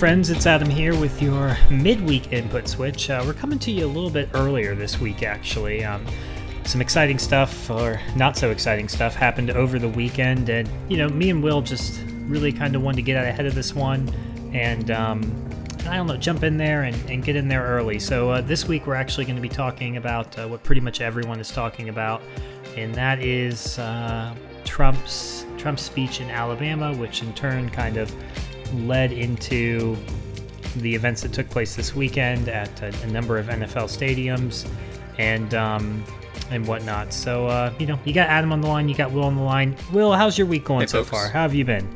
Friends. It's Adam here with your midweek input switch. Uh, we're coming to you a little bit earlier this week, actually. Um, some exciting stuff, or not so exciting stuff, happened over the weekend, and you know, me and Will just really kind of wanted to get out ahead of this one, and um, I don't know, jump in there and, and get in there early. So uh, this week we're actually going to be talking about uh, what pretty much everyone is talking about, and that is uh, Trump's Trump's speech in Alabama, which in turn kind of led into the events that took place this weekend at a, a number of NFL stadiums and um, and whatnot. So uh, you know, you got Adam on the line, you got Will on the line. Will, how's your week going Hey, so folks. far? How have you been?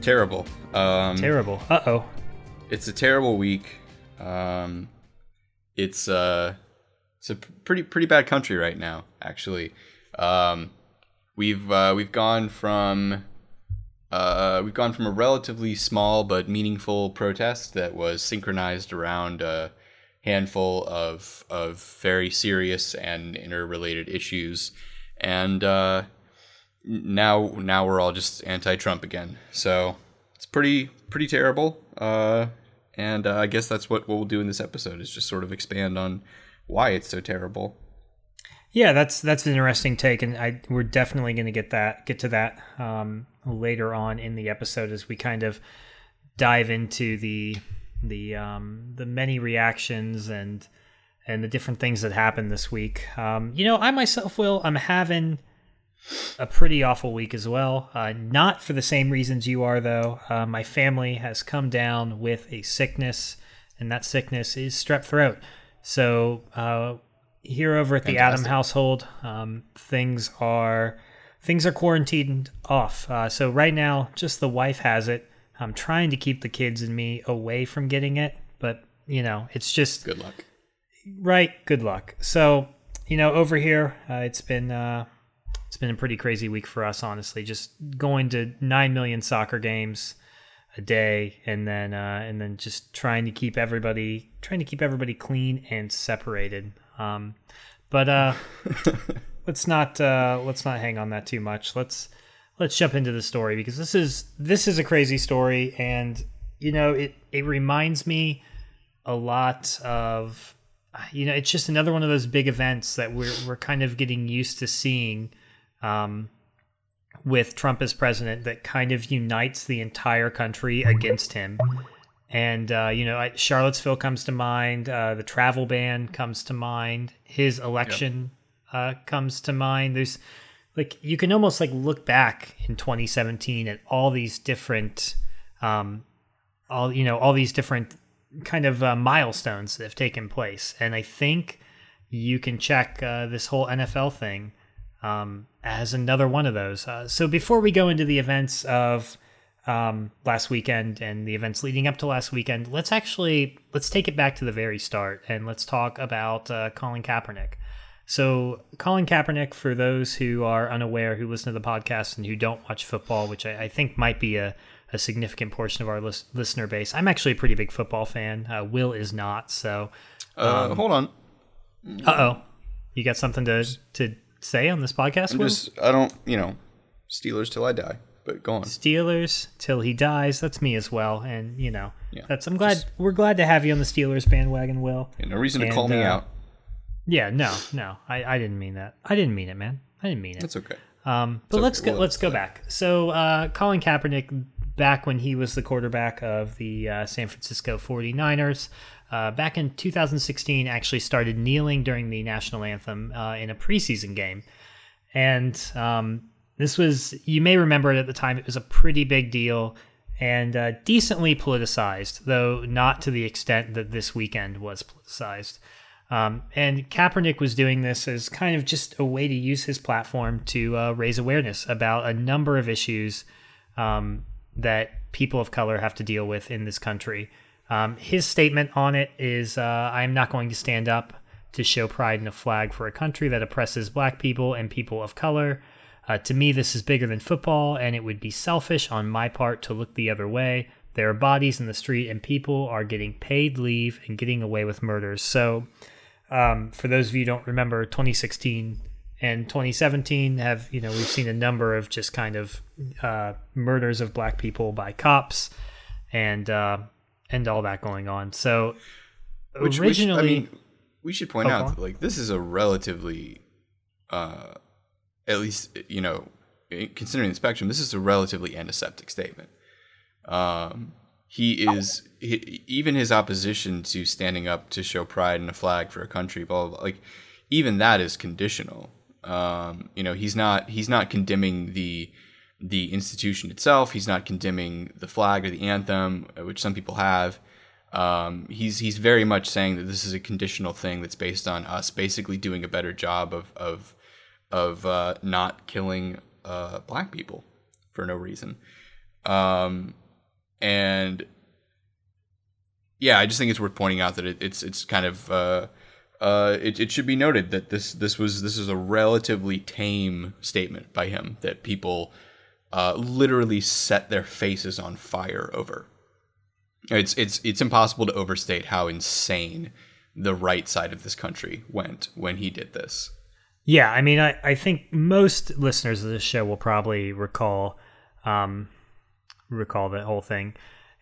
Terrible. Um, Terrible. Uh oh. It's a terrible week. Um, it's uh, it's a pretty pretty bad country right now. Actually, um, we've uh, we've gone from uh, we've gone from a relatively small but meaningful protest that was synchronized around a handful of of very serious and interrelated issues, and uh, now now we're all just anti-Trump again. So it's pretty pretty terrible. Uh, and uh, I guess that's what, what we'll do in this episode is just sort of expand on why it's so terrible. Yeah, that's that's an interesting take, and I we're definitely going to get that get to that um, later on in the episode as we kind of dive into the the um, the many reactions and and the different things that happened this week. Um, you know, I myself will I'm having a pretty awful week as well. Uh, not for the same reasons you are, though. Uh, my family has come down with a sickness, and that sickness is strep throat. So uh, here over at the Adam household, um, things are things are quarantined off. Uh, so right now, just the wife has it. I'm trying to keep the kids and me away from getting it, but you know, it's just Good luck. right. Good luck. So you know, over here, uh, it's been uh, it's been a pretty crazy week for us, honestly. Just going to nine million soccer games a day, and then uh, and then just trying to keep everybody trying to keep everybody clean and separated. Um, but uh, let's not uh, let's not hang on that too much. Let's let's jump into the story because this is this is a crazy story, and you know it it reminds me a lot of you know it's just another one of those big events that we're we're kind of getting used to seeing um, with Trump as president that kind of unites the entire country against him. And uh, you know, I, Charlottesville comes to mind. Uh, the travel ban comes to mind. His election uh, comes to mind. There's like you can almost like look back in 2017 at all these different, um, all you know, all these different kind of uh, milestones that have taken place. And I think you can check uh, this whole NFL thing um, as another one of those. Uh, so before we go into the events of um, last weekend and the events leading up to last weekend, let's actually let's take it back to the very start and let's talk about uh, Colin Kaepernick. So Colin Kaepernick, for those who are unaware, who listen to the podcast and who don't watch football, which I, I think might be a, a significant portion of our lis- listener base, I'm actually a pretty big football fan. Uh, Will is not. So, Uh, hold on. uh oh, you got something to to say on this podcast? Just I don't you know Steelers till I die. But go on. Steelers till he dies. That's me as well, and you know, Yeah, that's I'm glad we're glad to have you on the Steelers bandwagon, Will. Yeah, no reason to And, call me uh, out. Yeah, no, no, I, I didn't mean that. I didn't mean it, man. I didn't mean it. That's okay. Um, but okay. let's go. Well, let's go fine. back. So uh, Colin Kaepernick, back when he was the quarterback of the uh, San Francisco 49ers, uh, back in 2016, actually started kneeling during the national anthem uh, in a preseason game, and um, this was you may remember it at the time. It was a pretty big deal and uh, decently politicized, though not to the extent that this weekend was politicized. Um, and Kaepernick was doing this as kind of just a way to use his platform to uh, raise awareness about a number of issues um, that people of color have to deal with in this country. Um, his statement on it is uh, I am not going to stand up to show pride in a flag for a country that oppresses black people and people of color. Uh, to me, this is bigger than football, and it would be selfish on my part to look the other way. There are bodies in the street, and people are getting paid leave and getting away with murders. So, um, for those of you who don't remember, 2016 and 2017 have you know we've seen a number of just kind of uh, murders of black people by cops, and uh, and all that going on. So Which, originally, which, I mean, we should point Oh, out that like this is a relatively, uh, at least you know, considering the spectrum, this is a relatively antiseptic statement. Um, he is he, even his opposition to standing up to show pride in a flag for a country, blah blah. blah like even that is conditional. Um, you know, he's not he's not condemning the the institution itself. He's not condemning the flag or the anthem, which some people have. Um, he's he's very much saying that this is a conditional thing that's based on us basically doing a better job of of of uh, not killing uh, black people for no reason. Um, and yeah, I just think it's worth pointing out that it, it's it's kind of uh, uh, it, it should be noted that this this was this is a relatively tame statement by him that people uh, literally set their faces on fire over. It's it's it's impossible to overstate how insane the right side of this country went when he did this. Yeah, I mean, I, I think most listeners of this show will probably recall um, recall the whole thing.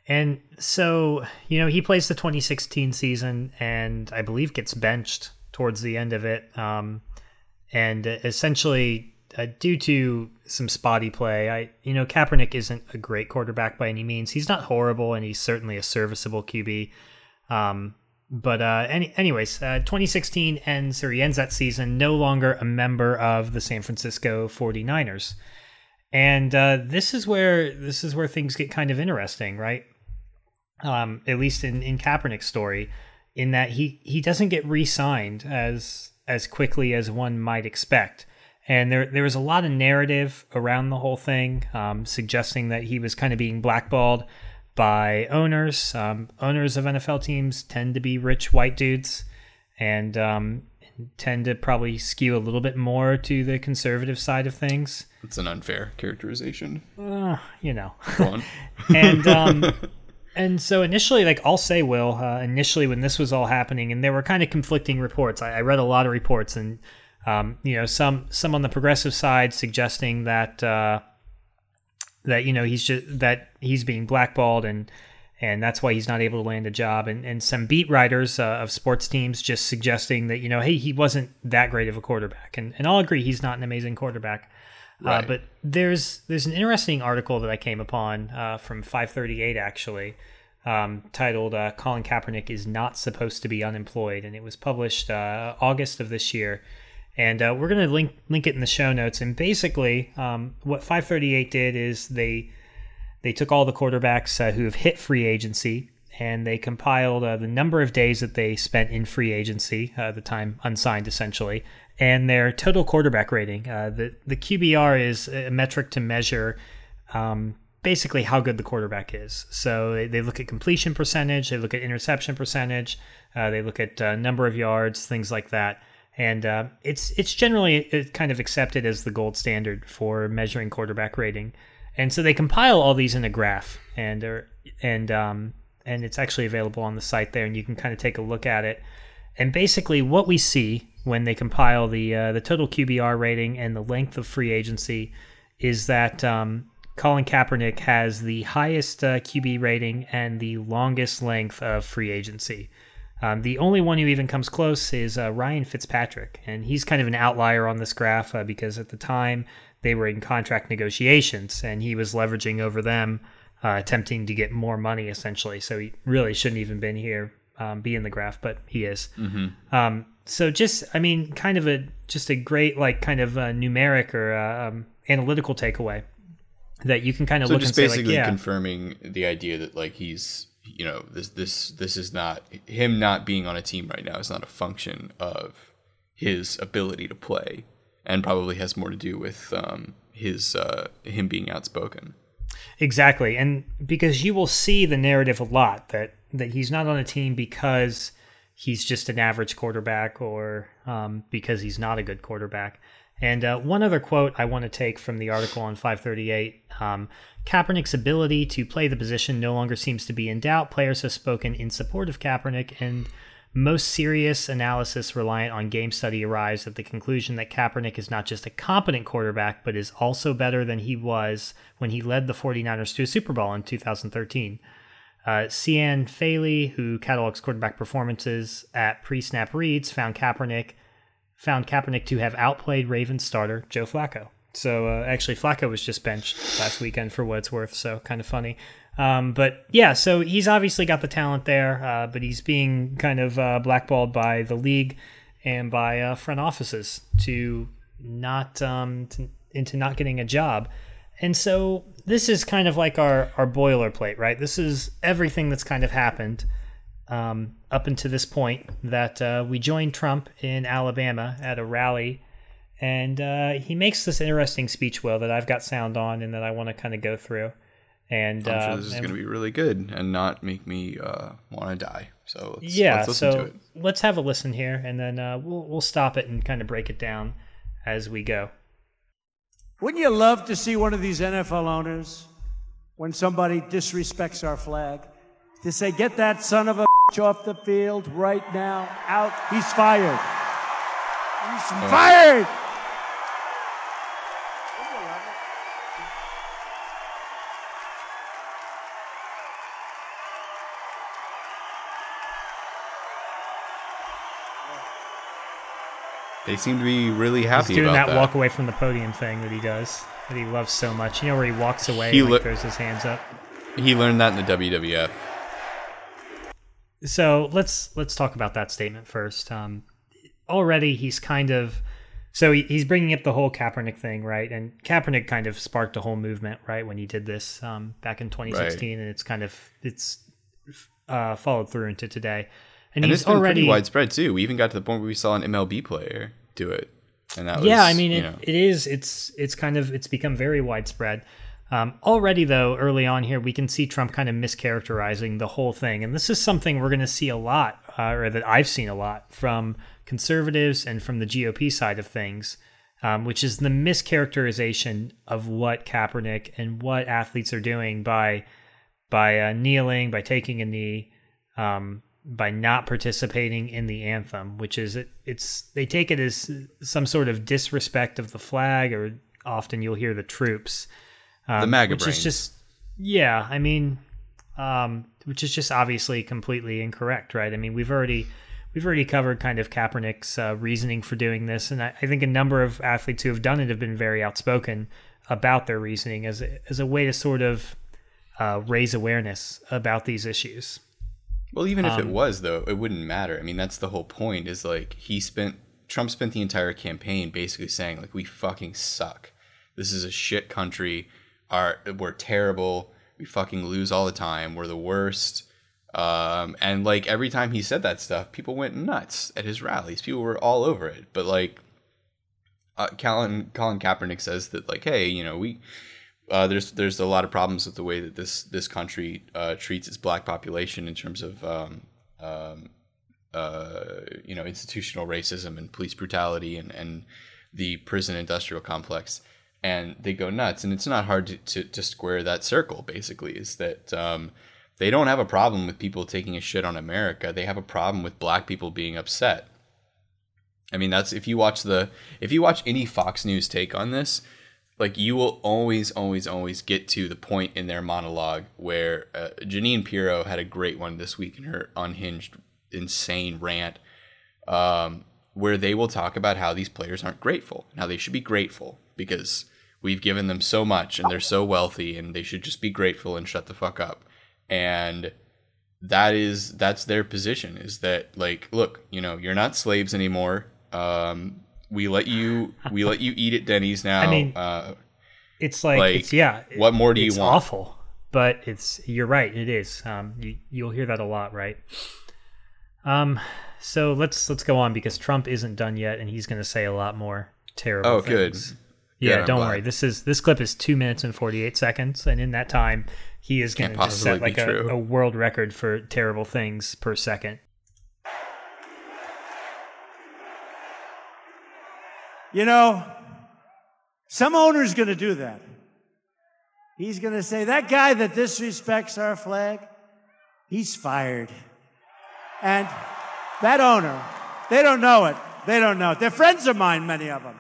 And so, you know, he plays the 2016 season and I believe gets benched towards the end of it. Um, and essentially, uh, due to some spotty play, I you know Kaepernick isn't a great quarterback by any means. He's not horrible, and he's certainly a serviceable QB. Um, but uh, any, anyways, uh, 2016 ends, or he ends that season, no longer a member of the San Francisco 49ers. And uh, this is where this is where things get kind of interesting, right? Um, at least in in Kaepernick's story, in that he he doesn't get re-signed as as quickly as one might expect. And there there was a lot of narrative around the whole thing, um, suggesting that he was kind of being blackballed by owners. Um, owners of NFL teams tend to be rich white dudes, and um, tend to probably skew a little bit more to the conservative side of things. It's an unfair characterization. Uh, you know. And um and so initially like i'll say will uh, initially when this was all happening and there were kind of conflicting reports i, I read a lot of reports and um, you know some some on the progressive side suggesting that uh, that you know he's just that he's being blackballed and and that's why he's not able to land a job. And and some beat writers uh, of sports teams just suggesting that you know hey he wasn't that great of a quarterback. And and I'll agree he's not an amazing quarterback. Uh, but there's there's an interesting article that I came upon uh, from 538 actually, um, titled uh, "Colin Kaepernick is not supposed to be unemployed," and it was published uh, August of this year. And uh, we're going to link link it in the show notes. And basically, um, what 538 did is they they took all the quarterbacks uh, who have hit free agency and they compiled uh, the number of days that they spent in free agency, uh, the time unsigned essentially, and their total quarterback rating. Uh, the the QBR is a metric to measure um, basically how good the quarterback is. So they, they look at completion percentage, they look at interception percentage, uh, they look at number of yards, things like that. And uh, it's it's generally uh, kind of accepted as the gold standard for measuring quarterback rating. And so they compile all these in a graph, and are and um, and it's actually available on the site there, and you can kind of take a look at it. And basically, what we see when they compile the uh, the total QBR rating and the length of free agency is that um, Colin Kaepernick has the highest uh, QB rating and the longest length of free agency. Um, the only one who even comes close is uh, Ryan Fitzpatrick, and he's kind of an outlier on this graph uh, because at the time they were in contract negotiations, and he was leveraging over them, uh, attempting to get more money essentially. So he really shouldn't even been here, um, be in the graph, but he is. Um, so just, I mean, kind of a just a great like kind of numeric or uh, um, analytical takeaway that you can kind of So look just and say like, basically yeah, confirming the idea that like he's you know this this this is not him not being on a team right now is not a function of his ability to play and probably has more to do with um, his uh, him being outspoken. Exactly. And because you will see the narrative a lot that that he's not on a team because he's just an average quarterback or um, because he's not a good quarterback. And uh, one other quote I want to take from the article on 538 um, Kaepernick's ability to play the position no longer seems to be in doubt. Players have spoken in support of Kaepernick, and most serious analysis reliant on game study arrives at the conclusion that Kaepernick is not just a competent quarterback, but is also better than he was when he led the 49ers to a Super Bowl in 2013. Uh, Cian Fahey, who catalogs quarterback performances at pre-snap reads, found Kaepernick found Kaepernick to have outplayed Ravens starter Joe Flacco. So uh, actually, Flacco was just benched last weekend for what it's worth. So kind of funny. Um, but yeah, so he's obviously got the talent there, uh, but he's being kind of uh, blackballed by the league and by uh, front offices to not um, to, into not getting a job. And so this is kind of like our our boilerplate, right? This is everything that's kind of happened um, up until this point. That uh, we joined Trump in Alabama at a rally, and uh, he makes this interesting speech, Will, that I've got sound on and that I want to kind of go through. And I'm sure uh, this is going to be really good and not make me uh, want to die. So let's, yeah, let's listen so to it. let's have a listen here, and then uh, we'll we'll stop it and kind of break it down as we go. Wouldn't you love to see one of these NFL owners, when somebody disrespects our flag, to say, get that son of a bitch off the field right now, out, he's fired. He's fired! They seem to be really happy He's doing about that, walk away from the podium thing that he does that he loves so much. You know where he walks away He and like, look- throws his hands up. He learned that in the WWF. So let's let's talk about that statement first. Um, already he's kind of so he, he's bringing up the whole Kaepernick thing, right? And Kaepernick kind of sparked a whole movement, right, when he did this um, back in 2016, and it's kind of it's uh, followed through into today. And, And it's already pretty widespread too. We even got to the point where we saw an MLB player do it, and that was yeah i mean it, it is it's it's kind of it's become very widespread um, already though early on here we can see trump kind of mischaracterizing the whole thing and this is something we're going to see a lot uh, or that i've seen a lot from conservatives and from the gop side of things um, which is the mischaracterization of what kaepernick and what athletes are doing by by uh, kneeling by taking a knee um, by not participating in the anthem, which is it, it's they take it as some sort of disrespect of the flag, or often you'll hear the troops. Um, The MAGA which is just yeah, I mean, um, which is just obviously completely incorrect, right? I mean, we've already we've already covered kind of Kaepernick's uh, reasoning for doing this, and I, I think a number of athletes who have done it have been very outspoken about their reasoning as a, as a way to sort of uh, raise awareness about these issues. Well, even if it Um, was though, it wouldn't matter. I mean, that's the whole point. Is like he spent Trump spent the entire campaign basically saying like we fucking suck. This is a shit country. Our we're terrible. We fucking lose all the time. We're the worst. Um, and like every time he said that stuff, people went nuts at his rallies. People were all over it. But like, uh, Colin Colin Kaepernick says that like, hey, you know, we uh, there's there's a lot of problems with the way that this this country uh, treats its black population in terms of um, um, uh, you know institutional racism and police brutality and, and the prison industrial complex and they go nuts. And it's not hard to, to, to square that circle basically is that um, they don't have a problem with people taking a shit on America. They have a problem with black people being upset. I mean that's if you watch the if you watch any Fox News take on this like you will always always always get to the point in their monologue where uh, Jeanine Pirro had a great one this week in her unhinged insane rant um, where they will talk about how these players aren't grateful and how they should be grateful because we've given them so much and they're so wealthy and they should just be grateful and shut the fuck up and that is that's their position is that like look you know you're not slaves anymore um, we let you we let you eat at Denny's now I mean, uh, It's like, Like, it's yeah. what more do you it's want? Awful, but it's you're right. It is. Um, you you'll hear that a lot, right? Um, so let's let's go on because Trump isn't done yet, and he's going to say a lot more terrible. Oh, things. Good, Yeah, I'm don't worry. This is this clip is two minutes and forty eight seconds, and in that time, he is going to just set like a, a world record for terrible things per second. You know, some owner's going to do that. He's going to say, that guy that disrespects our flag, he's fired. And that owner, they don't know it. They don't know it. They're friends of mine, many of them.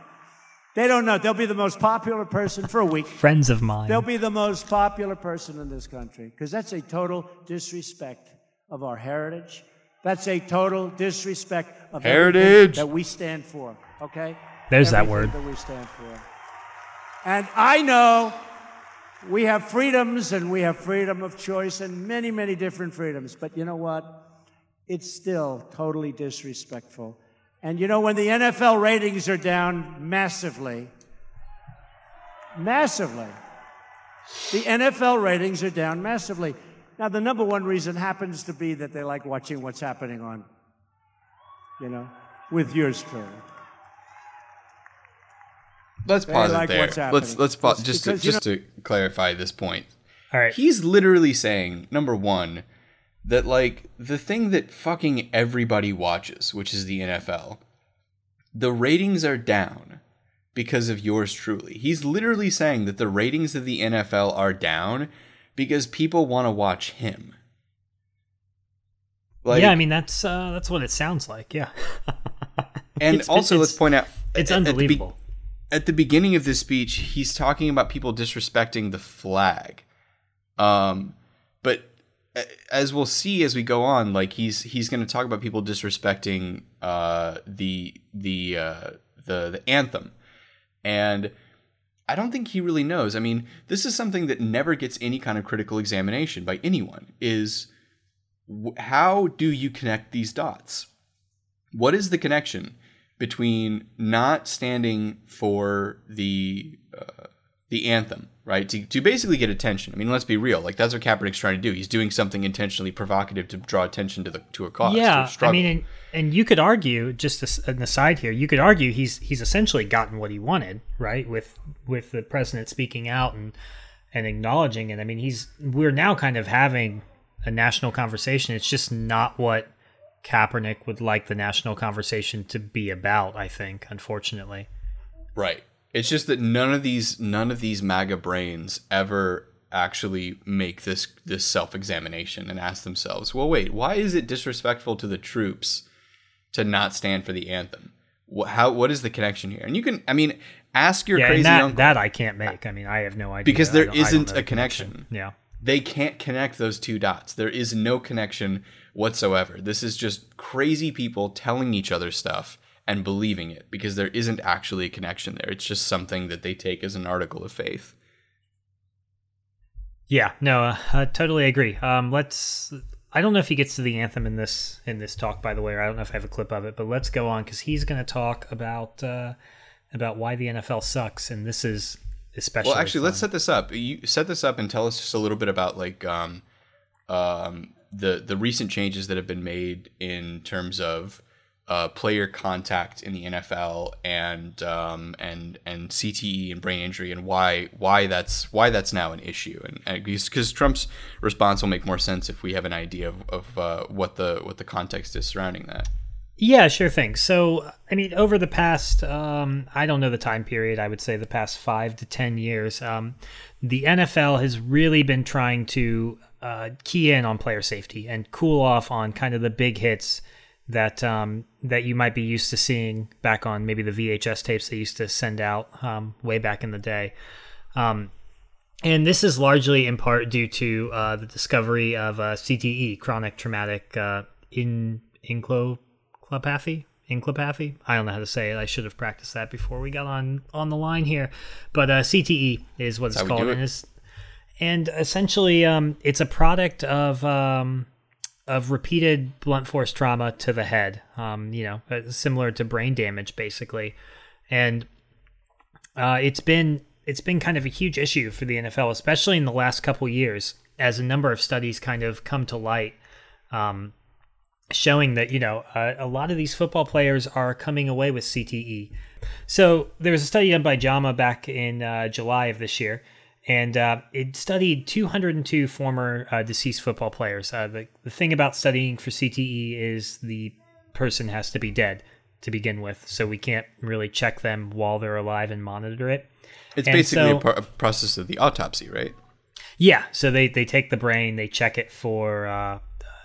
They don't know. They'll be the most popular person for a week. Friends of mine. They'll be the most popular person in this country because that's a total disrespect of our heritage. That's a total disrespect of Heritage. that we stand for. Okay. There's that word. that we stand for. And I know we have freedoms and we have freedom of choice and many, many different freedoms. But you know what? It's still totally disrespectful. And you know, when the NFL ratings are down massively, massively, the NFL ratings are down massively. Now, the number one reason happens to be that they like watching what's happening on, you know, with yours truly. Let's They pause like it there. what's Let's let's pause It's just to, because, you just to clarify this point. All right. He's literally saying number one that like the thing that fucking everybody watches, which is the NFL, the ratings are down because of yours truly. He's literally saying that the ratings of the NFL are down because people want to watch him. Like, yeah, I mean that's uh, that's what it sounds like. Yeah. and it's- also it's- let's point out it's at- at the be- unbelievable. at the beginning of this speech, he's talking about people disrespecting the flag. Um, but as we'll see as we go on, like he's he's going to talk about people disrespecting uh, the the uh, the the anthem, and I don't think he really knows. I mean, this is something that never gets any kind of critical examination by anyone. Is how do you connect these dots? What is the connection between not standing for the uh, the anthem, right? To, to basically get attention. I mean, let's be real. Like that's what Kaepernick's trying to do. He's doing something intentionally provocative to draw attention to the to a cause. a yeah, I mean, and, and you could argue just as an aside here. You could argue he's he's essentially gotten what he wanted, right? With with the president speaking out and and acknowledging it. I mean, he's we're now kind of having a national conversation. It's just not what Kaepernick would like the national conversation to be about. I think, unfortunately. Right. It's just that none of these none of these MAGA brains ever actually make this this self examination and ask themselves, well, wait, why is it disrespectful to the troops to not stand for the anthem? What, how what is the connection here? And you can, I mean, ask your yeah, crazy that, uncle. that I can't make. I mean, I have no idea Because there don't- I don't isn't a the connection. Yeah. they can't connect those two dots. There is no connection whatsoever. This is just crazy people telling each other stuff and believing it because there isn't actually a connection there. It's just something that they take as an article of faith. Yeah, no, uh, I totally agree. Um, let's. I don't know if he gets to the anthem in this in this talk, by the way, or I don't know if I have a clip of it. But let's go on because he's going to talk about uh, about why the NFL sucks, and this is especially. Well, actually, let's set this up. You set this up and tell us just a little bit about like um, um, the the recent changes that have been made in terms of uh, player contact in the NFL and um, and and CTE and brain injury and why why that's why that's now an issue and because Trump's response will make more sense if we have an idea of, of uh, what the what the context is surrounding that. Yeah, sure thing. So, I mean, over the past, um, I don't know the time period, I would say the past five to 10 years, um, the NFL has really been trying to uh, key in on player safety and cool off on kind of the big hits that um, that you might be used to seeing back on maybe the VHS tapes they used to send out um, way back in the day. Um, and this is largely in part due to uh, the discovery of uh, CTE, chronic traumatic uh, in encephalopathy. Encephalopathy. I don't know how to say it. I should have practiced that before we got on on the line here. But uh, CTE is what it's called, it. and, it's, and essentially, um, it's a product of um, of repeated blunt force trauma to the head. Um, you know, uh, similar to brain damage, basically, and uh, it's been it's been kind of a huge issue for the NFL, especially in the last couple years, as a number of studies kind of come to light, um, showing that you know uh, a lot of these football players are coming away with CTE. So there was a study done by JAMA back in uh, July of this year, and uh, it studied 202 former uh, deceased football players. Uh, the the thing about studying for CTE is the person has to be dead to begin with, so we can't really check them while they're alive and monitor it. It's And basically so- a, pro- a process of the autopsy, right? Yeah, so they they take the brain, they check it for uh,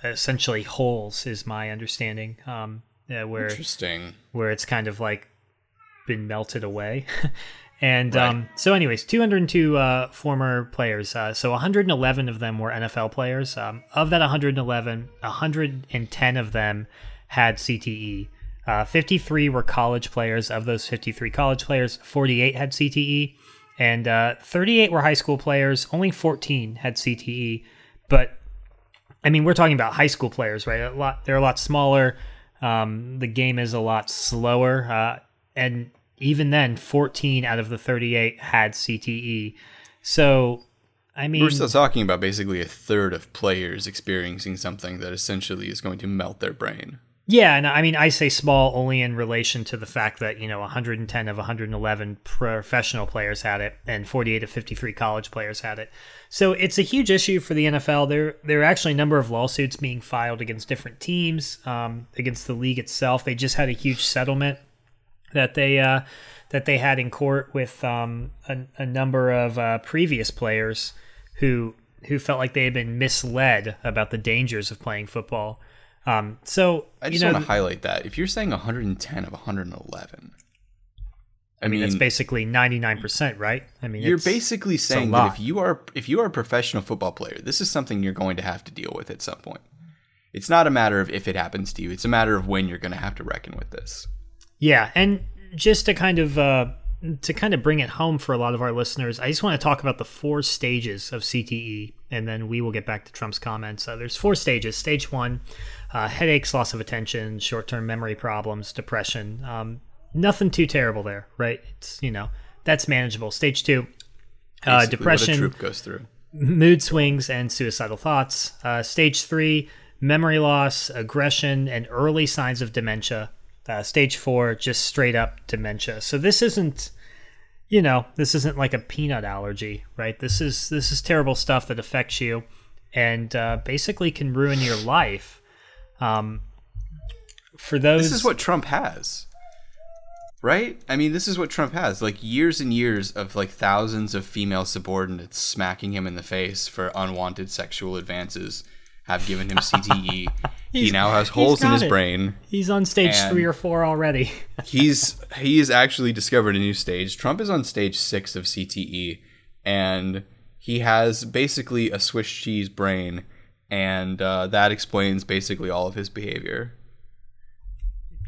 essentially holes, is my understanding. Um, uh, where Interesting. where it's kind of like been melted away. and right. um, so, anyways, 202 uh, former players. Uh, so 111 of them were NFL players. Um, of that 111, 110 of them had CTE. Uh, 53 were college players. Of those 53 college players, 48 had CTE, and uh, 38 were high school players. Only 14 had CTE. But I mean, we're talking about high school players, right? A lot. They're a lot smaller. Um, the game is a lot slower, uh, and even then, 14 out of the 38 had CTE. So, I mean, we're still talking about basically a third of players experiencing something that essentially is going to melt their brain. Yeah, and I mean, I say small only in relation to the fact that you know 110 of 111 professional players had it, and 48 of 53 college players had it. So it's a huge issue for the NFL. There, there are actually a number of lawsuits being filed against different teams, um, against the league itself. They just had a huge settlement that they uh, that they had in court with um, a, a, number of uh, previous players who who felt like they had been misled about the dangers of playing football. Um, so I just you know, want to highlight that if you're saying 110 of 111, I, I mean, that's basically 99 percent, right? I mean, you're basically saying that if you are if you are a professional football player, this is something you're going to have to deal with at some point. It's not a matter of if it happens to you; it's a matter of when you're going to have to reckon with this. Yeah, and just to kind of uh, to kind of bring it home for a lot of our listeners, I just want to talk about the four stages of CTE, and then we will get back to Trump's comments. Uh, there's four stages. Stage one, uh, headaches, loss of attention, short-term memory problems, depression. Um, nothing too terrible there, right? It's you know that's manageable. Stage two, uh, depression, goes through mood swings, and suicidal thoughts. Uh, stage three, memory loss, aggression, and early signs of dementia. Uh, stage four, just straight up dementia. So this isn't, you know, this isn't like a peanut allergy, right? This is this is terrible stuff that affects you, and uh, basically can ruin your life. Um, for those, this is what Trump has, right? I mean, this is what Trump has. Like years and years of like thousands of female subordinates smacking him in the face for unwanted sexual advances have given him CTE. he now has holes in his it. brain. He's on stage three or four already. he's he's actually discovered a new stage. Trump is on stage six of CTE, and he has basically a Swiss cheese brain, and uh, that explains basically all of his behavior.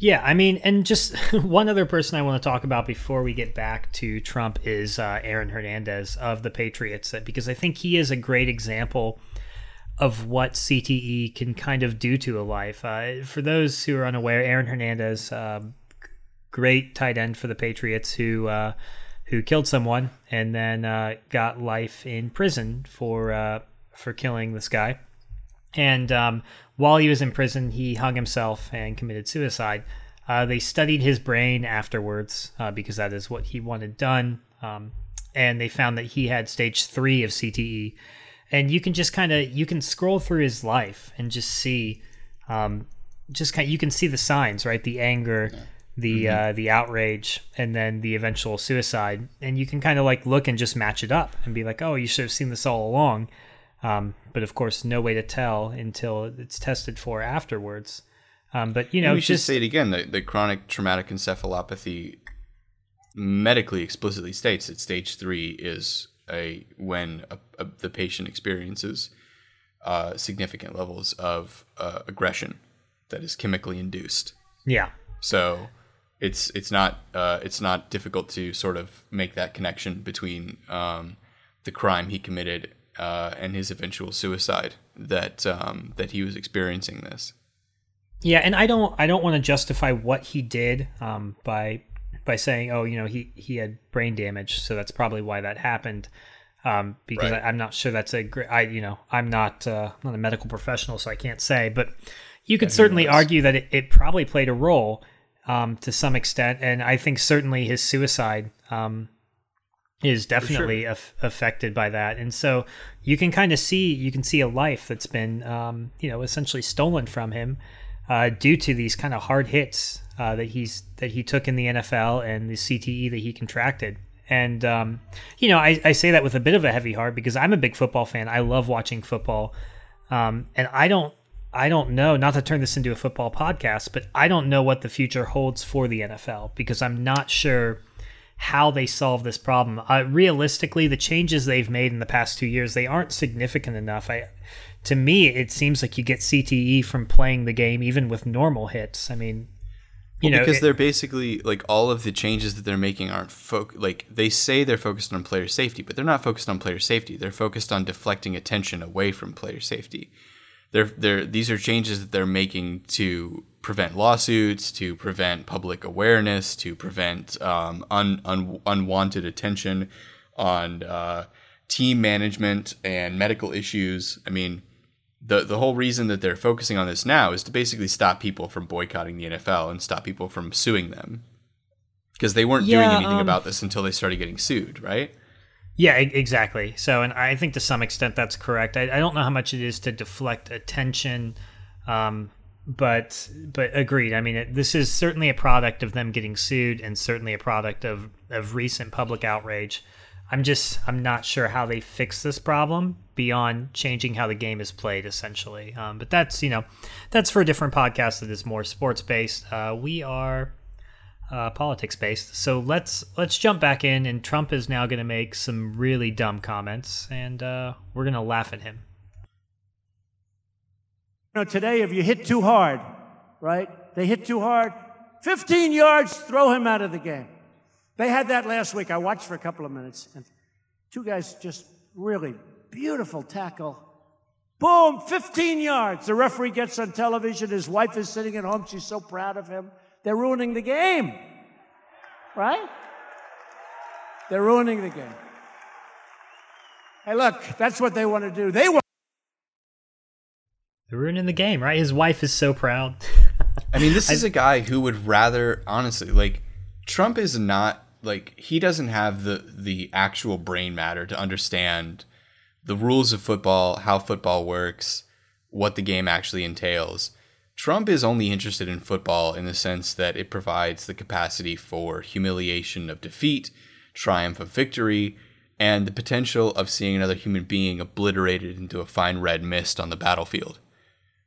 Yeah, I mean, and just one other person I want to talk about before we get back to Trump is uh, Aaron Hernandez of the Patriots, because I think he is a great example of what CTE can kind of do to a life. Uh, for those who are unaware, Aaron Hernandez, uh, great tight end for the Patriots, who uh, who killed someone and then uh, got life in prison for uh, for killing this guy. And um, while he was in prison, he hung himself and committed suicide. Uh, they studied his brain afterwards because that is what he wanted done. Um, and they found that he had stage three of CTE and you can just kind of you can scroll through his life and just see um, just kind you can see the signs right? The anger yeah. the mm-hmm. uh, the outrage and then the eventual suicide. And you can kind of like look and just match it up and be like oh you should have seen this all along. Um, but of course no way to tell until it's tested for afterwards. Um, but you know we just, should say it again. The, the chronic traumatic encephalopathy medically explicitly states that stage three is a when a, a, the patient experiences uh, significant levels of uh, aggression that is chemically induced. Yeah. So it's it's not uh, it's not difficult to sort of make that connection between um, the crime he committed uh, and his eventual suicide that um, that he was experiencing this. Yeah, and I don't I don't want to justify what he did um, by by saying, oh, you know, he he had brain damage, so that's probably why that happened. Um, because right. I, am not sure that's a great. I you know I'm not uh, not a medical professional, so I can't say. But you could yeah, certainly argue that it, it, probably played a role um, to some extent, and I think certainly his suicide um, is definitely sure. af- affected by that. And so you can kind of see you can see a life that's been um, you know essentially stolen from him uh, due to these kind of hard hits uh, that he's that he took in the NFL and the CTE that he contracted. And um, you know, I, I, say that with a bit of a heavy heart because I'm a big football fan. I love watching football, um, and I don't I don't know, not to turn this into a football podcast, but I don't know what the future holds for the NFL because I'm not sure how they solve this problem. Uh, realistically, the changes they've made in the past two years, they aren't significant enough. I, to me, it seems like you get CTE from playing the game even with normal hits. I mean, you well, know, because it, they're basically like all of the changes that they're making aren't fo- like they say they're focused on player safety, but they're not focused on player safety. They're focused on deflecting attention away from player safety they're, they're, these are changes that they're making to prevent lawsuits, to prevent public awareness, to prevent um, un, un, unwanted attention on uh, team management and medical issues. I mean, the the whole reason that they're focusing on this now is to basically stop people from boycotting the NFL and stop people from suing them because they weren't yeah, doing anything um, about this until they started getting sued, right? Yeah, exactly. So, and I think to some extent that's correct. I, I don't know how much it is to deflect attention, um, but but agreed. I mean, it, this is certainly a product of them getting sued, and certainly a product of of recent public outrage. I'm just I'm not sure how they fix this problem beyond changing how the game is played, essentially. Um, but that's you know that's for a different podcast that is more sports based. Uh, we are uh, politics based. So let's let's jump back in, and Trump is now going to make some really dumb comments, and uh, we're going to laugh at him. You know, today if you hit too hard, right? They hit too hard. 15 yards, throw him out of the game. They had that last week. I watched for a couple of minutes, and two guys just really beautiful tackle. Boom, 15 yards. The referee gets on television. His wife is sitting at home. She's so proud of him. They're ruining the game. Right? They're ruining the game. Hey, look, that's what they want to do. They want. They're ruining the game, right? His wife is so proud. I mean, this is a guy who would rather, honestly, like, Trump is not like he doesn't have the the actual brain matter to understand the rules of football, how football works, what the game actually entails. Trump is only interested in football in the sense that it provides the capacity for humiliation of defeat, triumph of victory, and the potential of seeing another human being obliterated into a fine red mist on the battlefield.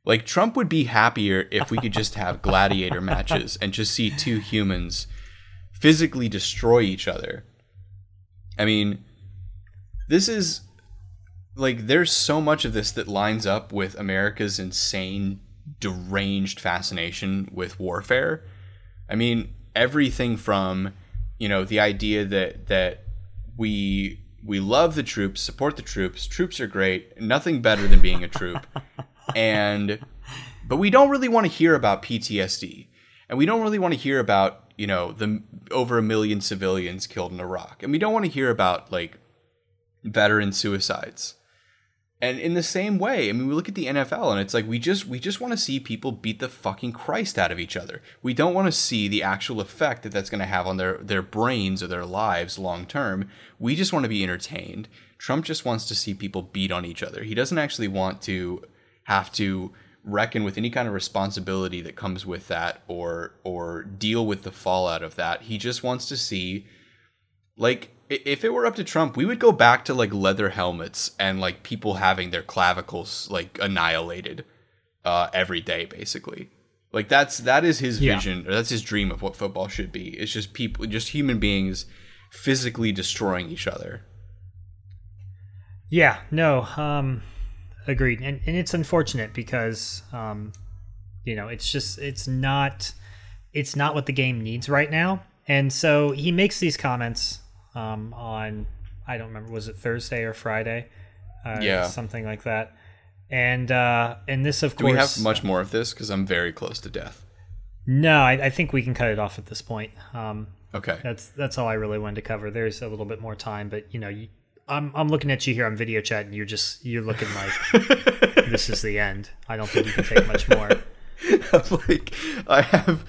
Like, Trump would be happier if we could just have gladiator matches and just see two humans physically destroy each other. I mean, this is like, there's so much of this that lines up with America's insane deranged fascination with warfare. I mean, everything from, you know, the idea that that we we love the troops, support the troops, troops are great, nothing better than being a troop. and but we don't really want to hear about PTSD. And we don't really want to hear about, you know, the over a million civilians killed in Iraq. And we don't want to hear about like veteran suicides. And in the same way, I mean, we look at the NFL and it's like we just we just want to see people beat the fucking Christ out of each other. We don't want to see the actual effect that that's going to have on their their brains or their lives long term. We just want to be entertained. Trump just wants to see people beat on each other. He doesn't actually want to have to reckon with any kind of responsibility that comes with that or or deal with the fallout of that. He just wants to see like if it were up to Trump, we would go back to like leather helmets and like people having their clavicles like annihilated uh, every day, basically. Like that's that is his yeah. vision, or that's his dream of what football should be. It's just people, just human beings, physically destroying each other. Yeah, no, um, agreed, and and it's unfortunate because um, you know it's just it's not it's not what the game needs right now, and so he makes these comments um, on I don't remember was it Thursday or Friday, uh, yeah, something like that. And uh, and this of Do course. we have much more of this because I'm very close to death. No, I, I, think we can cut it off at this point. Um, okay, that's that's all I really wanted to cover. There's a little bit more time, but you know, you, I'm I'm looking at you here on video chat, and you're just you're looking like this is the end. I don't think you can take much more. like I have,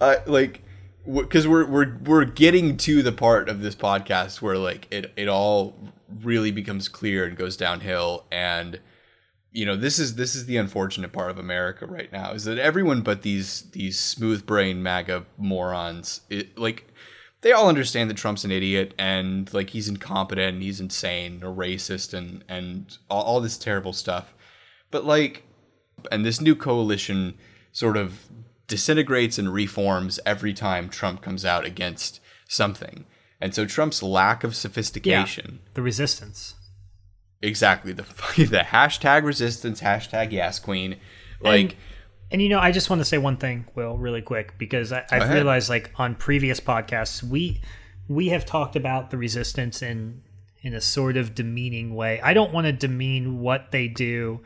I like because we're we're we're getting to the part of this podcast where like it it all really becomes clear and goes downhill and you know this is this is the unfortunate part of America right now is that everyone but these these smooth brain MAGA morons it like they all understand that Trump's an idiot and like he's incompetent and he's insane or racist and and all, all this terrible stuff but like And this new coalition sort of disintegrates and reforms every time Trump comes out against something. And so Trump's lack of sophistication, the resistance. exactly the the hashtag resistance, hashtag yes queen, like And you know, I just want to say one thing, Will, really quick, because I, I've realized, like on previous podcasts, we we have talked about the resistance in in a sort of demeaning way. I don't want to demean what they do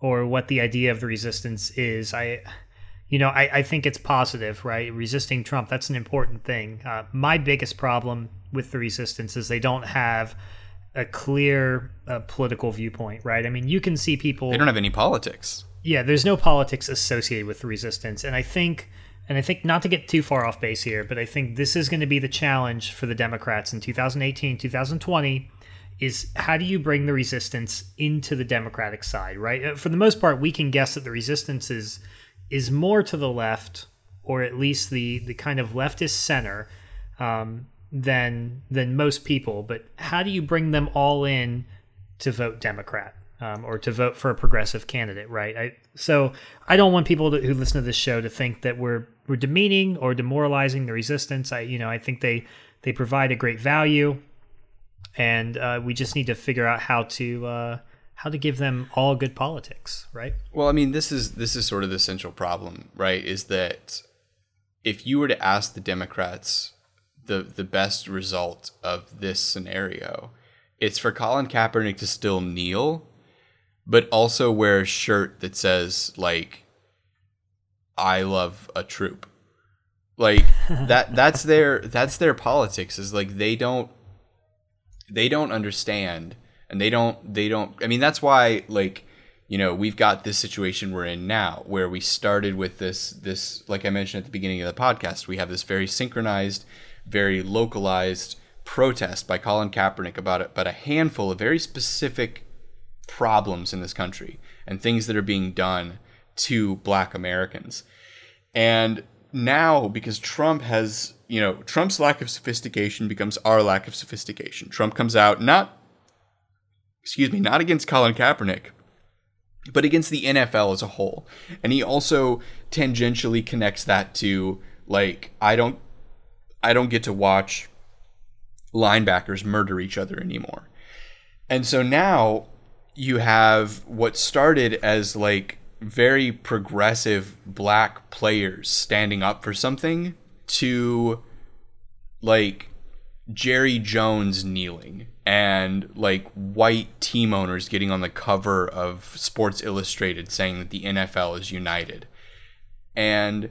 or what the idea of the resistance is. I, you know, I, I think it's positive, right? Resisting Trump, that's an important thing. Uh, my biggest problem with the resistance is they don't have a clear uh, political viewpoint, right? I mean, you can see people they don't have any politics. Yeah, there's no politics associated with the resistance, and I think, and I think not to get too far off base here, but I think this is going to be the challenge for the Democrats in 2018, 2020, is how do you bring the resistance into the Democratic side, right? Uh, For the most part, we can guess that the resistance is is more to the left, or at least the the kind of leftist center. Um, than than most people, but how do you bring them all in to vote Democrat um, or to vote for a progressive candidate, right? I, so I don't want people to, who listen to this show to think that we're we're demeaning or demoralizing the resistance. I you know I think they they provide a great value, and uh, we just need to figure out how to uh, how to give them all good politics, right? Well, I mean, this is this is sort of the central problem, right? Is that if you were to ask the Democrats the the best result of this scenario, it's for Colin Kaepernick to still kneel, but also wear a shirt that says like "I love a troop." Like that that's their that's their politics is like they don't they don't understand and they don't they don't i mean that's why like you know we've got this situation we're in now where we started with this this like i mentioned at the beginning of the podcast we have this very synchronized very localized protest by colin kaepernick about it but a handful of very specific problems in this country and things that are being done to black americans and now, because Trump has, you know, Trump's lack of sophistication becomes our lack of sophistication. Trump comes out not, excuse me, not against Colin Kaepernick, but against the NFL as a whole. And he also tangentially connects that to, like, I don't, I don't get to watch linebackers murder each other anymore. And so now you have what started as like very progressive black players standing up for something to like Jerry Jones kneeling and like white team owners getting on the cover of Sports Illustrated saying that the NFL is united. And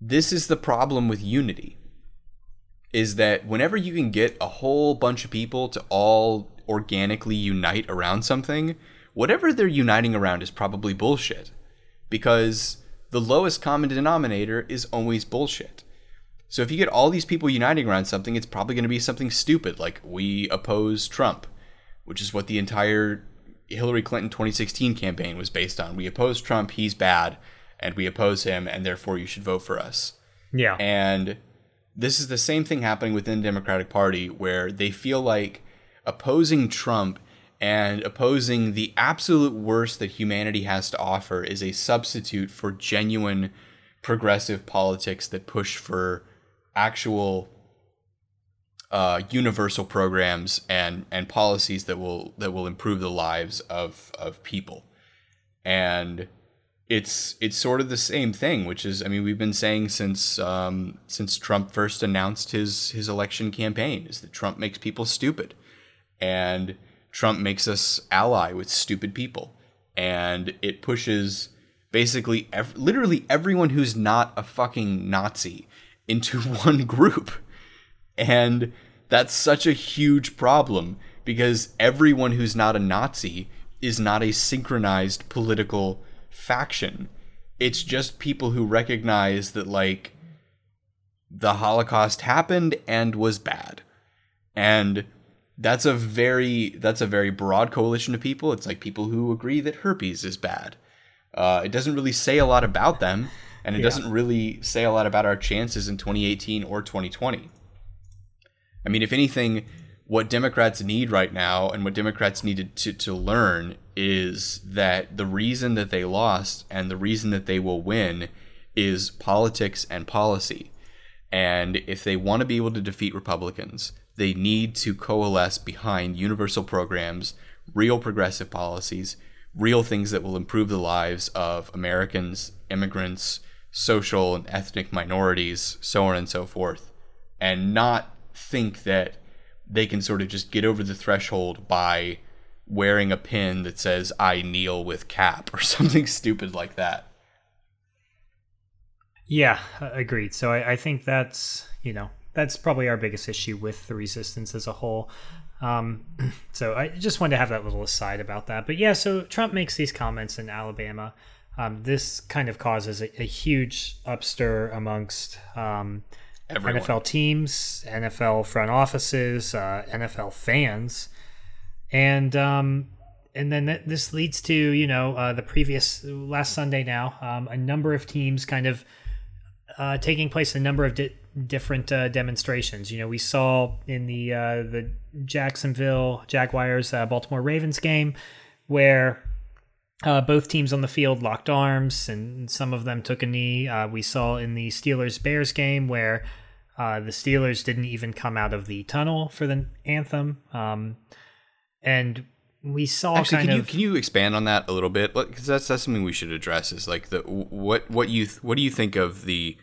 this is the problem with unity is that whenever you can get a whole bunch of people to all organically unite around something, whatever they're uniting around is probably bullshit. Because the lowest common denominator is always bullshit. So if you get all these people uniting around something, it's probably going to be something stupid, like we oppose Trump, which is what the entire Hillary Clinton 2016 campaign was based on. We oppose Trump, he's bad, and we oppose him, and therefore you should vote for us. Yeah. And this is the same thing happening within the Democratic Party where they feel like opposing Trump and opposing the absolute worst that humanity has to offer is a substitute for genuine progressive politics that push for actual uh, universal programs and and policies that will that will improve the lives of of people. And it's it's sort of the same thing, which is I mean we've been saying since um, since Trump first announced his his election campaign is that Trump makes people stupid, and Trump makes us ally with stupid people, and it pushes basically ev- literally everyone who's not a fucking Nazi into one group, and that's such a huge problem because everyone who's not a Nazi is not a synchronized political faction. It's just people who recognize that like the Holocaust happened and was bad. And that's a very that's a very broad coalition of people. It's like people who agree that herpes is bad. Uh, it doesn't really say a lot about them, and it Yeah. doesn't really say a lot about our chances in 2018 or 2020. I mean, if anything, what Democrats need right now and what Democrats needed to, to learn is that the reason that they lost and the reason that they will win is politics and policy. And if they want to be able to defeat Republicans, they need to coalesce behind universal programs, real progressive policies, real things that will improve the lives of Americans, immigrants, social and ethnic minorities, so on and so forth, and not think that they can sort of just get over the threshold by wearing a pin that says I kneel with Kap or something stupid like that. Yeah, agreed. So I, I, think that's you know that's probably our biggest issue with the resistance as a whole. Um, so I just wanted to have that little aside about that. But yeah, so Trump makes these comments in Alabama. Um, this kind of causes a, a huge upstir amongst um, NFL teams, NFL front offices, uh, NFL fans, and um, and then th- this leads to you know uh, the previous last Sunday now um, a number of teams kind of uh, taking place a number of di- different uh, demonstrations. You know, we saw in the uh, the Jacksonville Jaguars uh, Baltimore Ravens game where uh, both teams on the field locked arms, and some of them took a knee. Uh, we saw in the Steelers Bears game where uh, the Steelers didn't even come out of the tunnel for the anthem. Um, and we saw Actually, kind can you can you expand on that a little bit? Because that's that's something we should address. Is like the what what you what do you think of the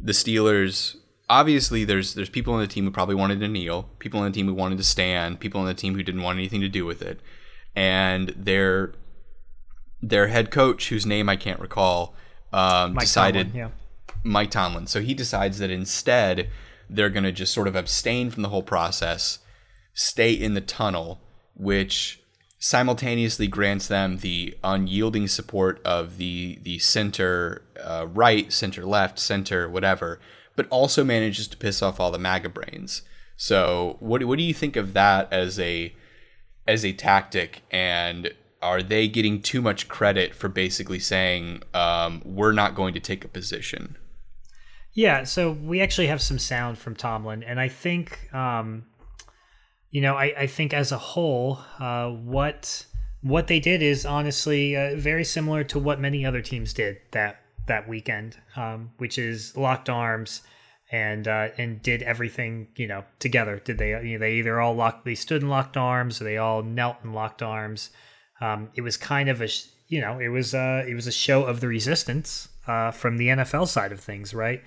the Steelers? Obviously, there's there's people on the team who probably wanted to kneel, people on the team who wanted to stand, people on the team who didn't want anything to do with it, and their their head coach, whose name I can't recall, um, decided. Tomlin, yeah Mike Tomlin. So he decides that instead they're going to just sort of abstain from the whole process, stay in the tunnel, which simultaneously grants them the unyielding support of the the center uh, right, center left, center whatever, but also manages to piss off all the MAGA brains. So what what do you think of that as a as a tactic and are they getting too much credit for basically saying um, we're not going to take a position? Yeah, so we actually have some sound from Tomlin, and I think, um, you know, I, I think as a whole, uh, what what they did is honestly uh, very similar to what many other teams did that that weekend, um, which is locked arms and uh, and did everything you know together. Did they? You know, they either all locked, they stood in locked arms, or they all knelt in locked arms. Um, it was kind of a you know it was uh, it was a show of the resistance uh, from the NFL side of things, right?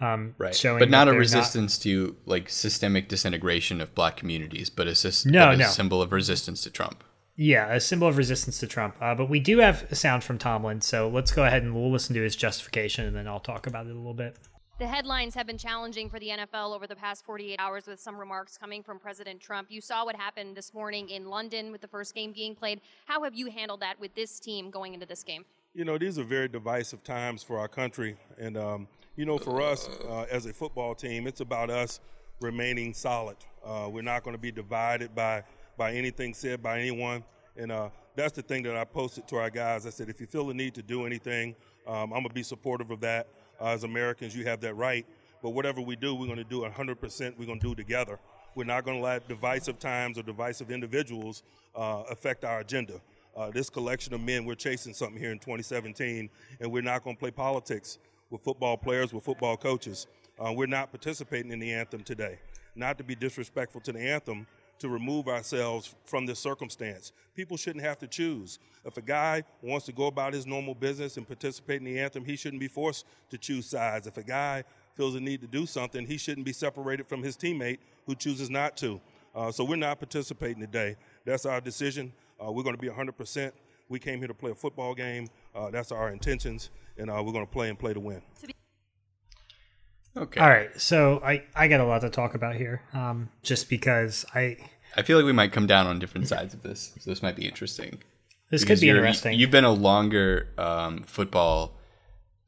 um, right. showing, but not a resistance not... to like systemic disintegration of black communities, but a, no, but a no. symbol of resistance to Trump. Yeah, a symbol of resistance to Trump. Uh, but we do have a sound from Tomlin, so let's go ahead and we'll listen to his justification, and then I'll talk about it a little bit. The headlines have been challenging for the NFL over the past 48 hours with some remarks coming from President Trump. You saw what happened this morning in London with the first game being played. How have you handled that with this team going into this game? You know, these are very divisive times for our country. And um, you know, for us uh, as a football team, it's about us remaining solid. Uh, we're not going to be divided by by anything said by anyone, and uh, that's the thing that I posted to our guys. I said, if you feel the need to do anything, um, I'm gonna be supportive of that. Uh, as Americans, you have that right. But whatever we do, we're going to do 100%. We're going to do together. We're not going to let divisive times or divisive individuals uh, affect our agenda. Uh, this collection of men, we're chasing something here in 2017, and we're not going to play politics with football players, with football coaches. Uh, we're not participating in the anthem today. Not to be disrespectful to the anthem, to remove ourselves from this circumstance. People shouldn't have to choose. If a guy wants to go about his normal business and participate in the anthem, he shouldn't be forced to choose sides. If a guy feels a need to do something, he shouldn't be separated from his teammate who chooses not to. Uh, so we're not participating today. That's our decision. Uh, we're going to be 100%. We came here to play a football game. Uh, that's our intentions and uh, we're going to play and play to win. Okay. All right. So I I got a lot to talk about here, um, just because I I feel like we might come down on different sides of this. So this might be interesting. This could be interesting. You've been a longer um, football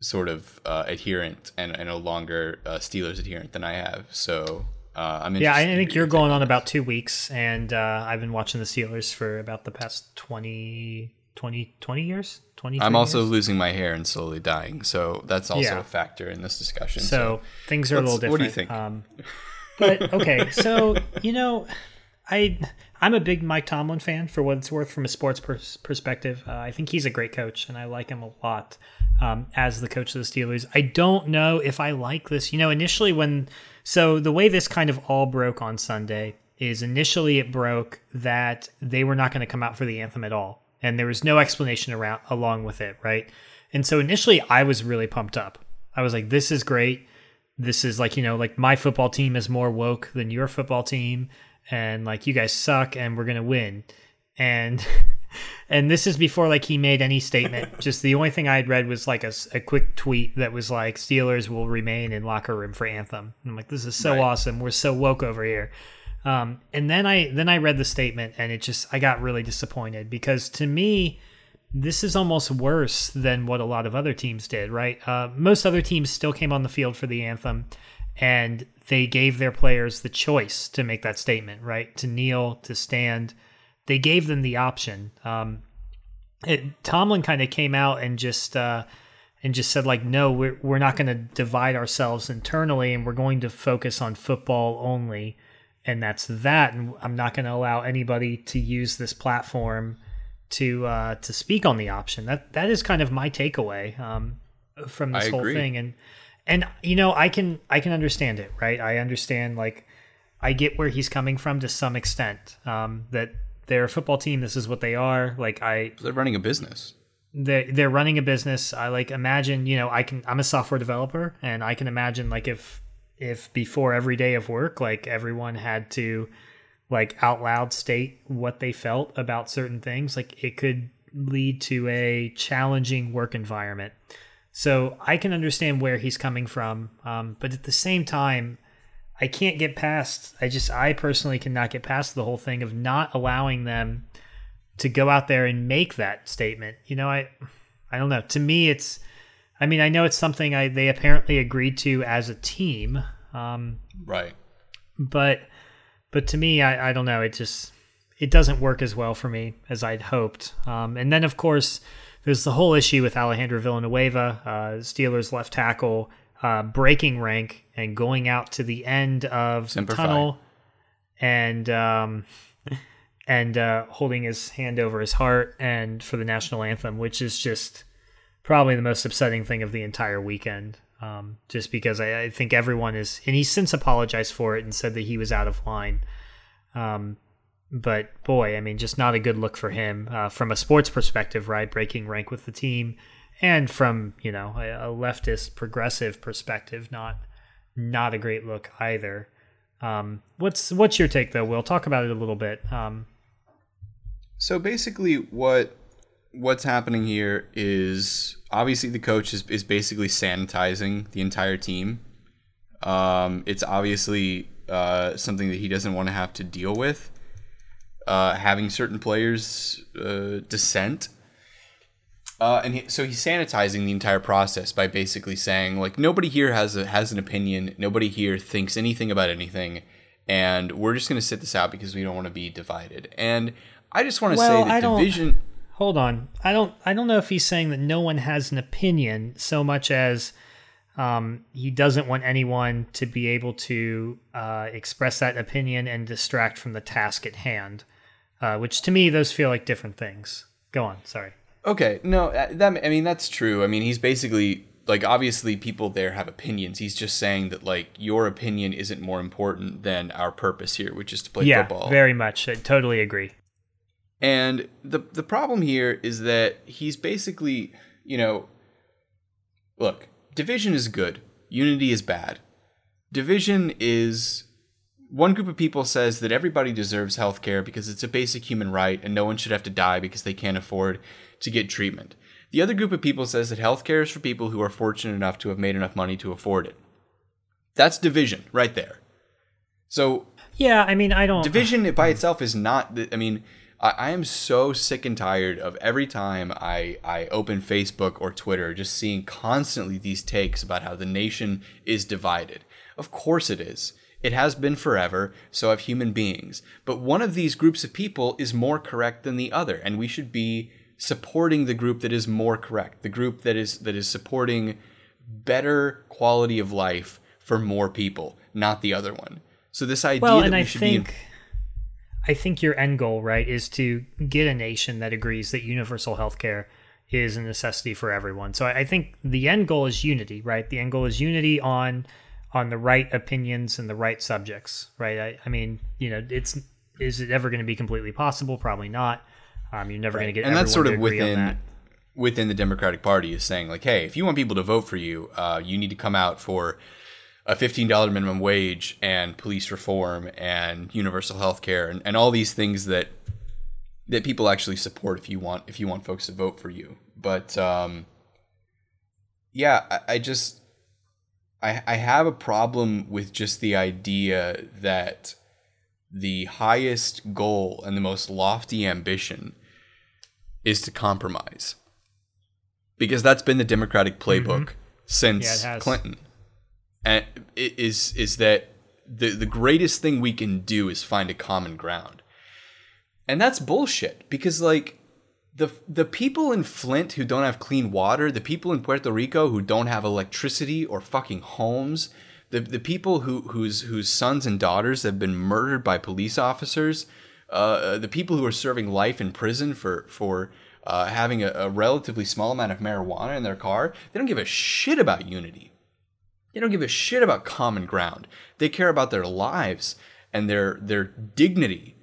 sort of uh, adherent and, and a longer uh, Steelers adherent than I have. So uh, I'm yeah. I think you're going on about two weeks, and uh, I've been watching the Steelers for about the past 20, 20, 20 years. 20 I'm also years? losing my hair and slowly dying, so that's also yeah. a factor in this discussion. So, so things are a little different. What do you think? Um, but okay, so you know, I I'm a big Mike Tomlin fan for what it's worth from a sports pers- perspective. Uh, I think he's a great coach, and I like him a lot um, as the coach of the Steelers. I don't know if I like this. You know, initially when so the way this kind of all broke on Sunday is initially it broke that they were not going to come out for the anthem at all, and there was no explanation around along with it, right? And so initially I was really pumped up. I was like, "This is great." This is like you know like my football team is more woke than your football team and like you guys suck and we're gonna win and and this is before like he made any statement just the only thing i had read was like a, a quick tweet that was like steelers will remain in locker room for anthem and i'm like this is so right. awesome we're so woke over here um, and then i then i read the statement and it just i got really disappointed because to me this is almost worse than what a lot of other teams did right uh, most other teams still came on the field for the anthem and they gave their players the choice to make that statement, right? To kneel, to stand. They gave them the option. Um, it, Tomlin kind of came out and just uh, and just said like, no, we're we're not going to divide ourselves internally, and we're going to focus on football only, and that's that. And I'm not going to allow anybody to use this platform to uh, to speak on the option. That that is kind of my takeaway um, from this I whole agree. thing, and and you know i can i can understand it right i understand like i get where he's coming from to some extent um, that they're a football team this is what they are like i they're running a business they're, they're running a business i like imagine you know i can i'm a software developer and i can imagine like if if before every day of work like everyone had to like out loud state what they felt about certain things like it could lead to a challenging work environment so I can understand where he's coming from, um, but at the same time, I can't get past. I just I personally cannot get past the whole thing of not allowing them to go out there and make that statement. You know, I I don't know. To me, it's. I mean, I know it's something I they apparently agreed to as a team. Um, right. But but to me, I I don't know. It just it doesn't work as well for me as I'd hoped. Um, and then of course there's the whole issue with Alejandro Villanueva, uh, Steelers left tackle, uh, breaking rank and going out to the end of the tunnel and um, and uh, holding his hand over his heart and for the national anthem, which is just probably the most upsetting thing of the entire weekend. Um, just because I, I, think everyone is, and he's since apologized for it and said that he was out of line. Um, but boy, I mean, just not a good look for him uh, from a sports perspective, right? Breaking rank with the team, and from you know a, a leftist progressive perspective, not not a great look either. Um, what's what's your take though? We'll talk about it a little bit. Um, so basically, what what's happening here is obviously the coach is, is basically sanitizing the entire team. Um, it's obviously uh, something that he doesn't want to have to deal with uh, having certain players uh, dissent. Uh, and he, so he's sanitizing the entire process by basically saying like nobody here has a has an opinion, nobody here thinks anything about anything, and we're just gonna sit this out because we don't want to be divided. And I just want to well, say that division. Hold on, I don't I don't know if he's saying that no one has an opinion so much as um, he doesn't want anyone to be able to uh, express that opinion and distract from the task at hand uh, which to me those feel like different things. Go on, sorry. Okay, no, uh, that I mean that's true. I mean he's basically like obviously people there have opinions. He's just saying that like your opinion isn't more important than our purpose here, which is to play yeah, football. very much. I totally agree. And the the problem here is that he's basically, you know, look, division is good, unity is bad. Division is one group of people says that everybody deserves health care because it's a basic human right and no one should have to die because they can't afford to get treatment. The other group of people says that health care is for people who are fortunate enough to have made enough money to afford it. That's division right there. So, yeah, I mean, I don't. Division by itself is not. I mean, I, I am so sick and tired of every time I, I open Facebook or Twitter just seeing constantly these takes about how the nation is divided. Of course it is. It has been forever, so have human beings. But one of these groups of people is more correct than the other, and we should be supporting the group that is more correct, the group that is that is supporting better quality of life for more people, not the other one. So this idea well, that and we I should think, be I think your end goal, right, is to get a nation that agrees that universal health care is a necessity for everyone. So I, think the end goal is unity, right? The end goal is unity on on the right opinions and the right subjects, right? I, I mean, you know, it's is it ever going to be completely possible? Probably not. Um, you're never going to get and that's sort of to agree on within that. within the Democratic Party is saying like, hey, if you want people to vote for you, uh, you need to come out for a fifteen dollar minimum wage and police reform and universal health care and, and all these things that that people actually support if you want if you want folks to vote for you. But um, yeah, I, I just I I have a problem with just the idea that the highest goal and the most lofty ambition is to compromise. Because that's been the Democratic playbook since Mm-hmm. Yeah. Clinton. Is is that the the greatest thing we can do is find a common ground. And that's bullshit because like the the people in Flint who don't have clean water, the people in Puerto Rico who don't have electricity or fucking homes, the the people who whose whose sons and daughters have been murdered by police officers, uh, the people who are serving life in prison for for uh, having a, a relatively small amount of marijuana in their car, they don't give a shit about unity. They don't give a shit about common ground. They care about their lives and their their dignity.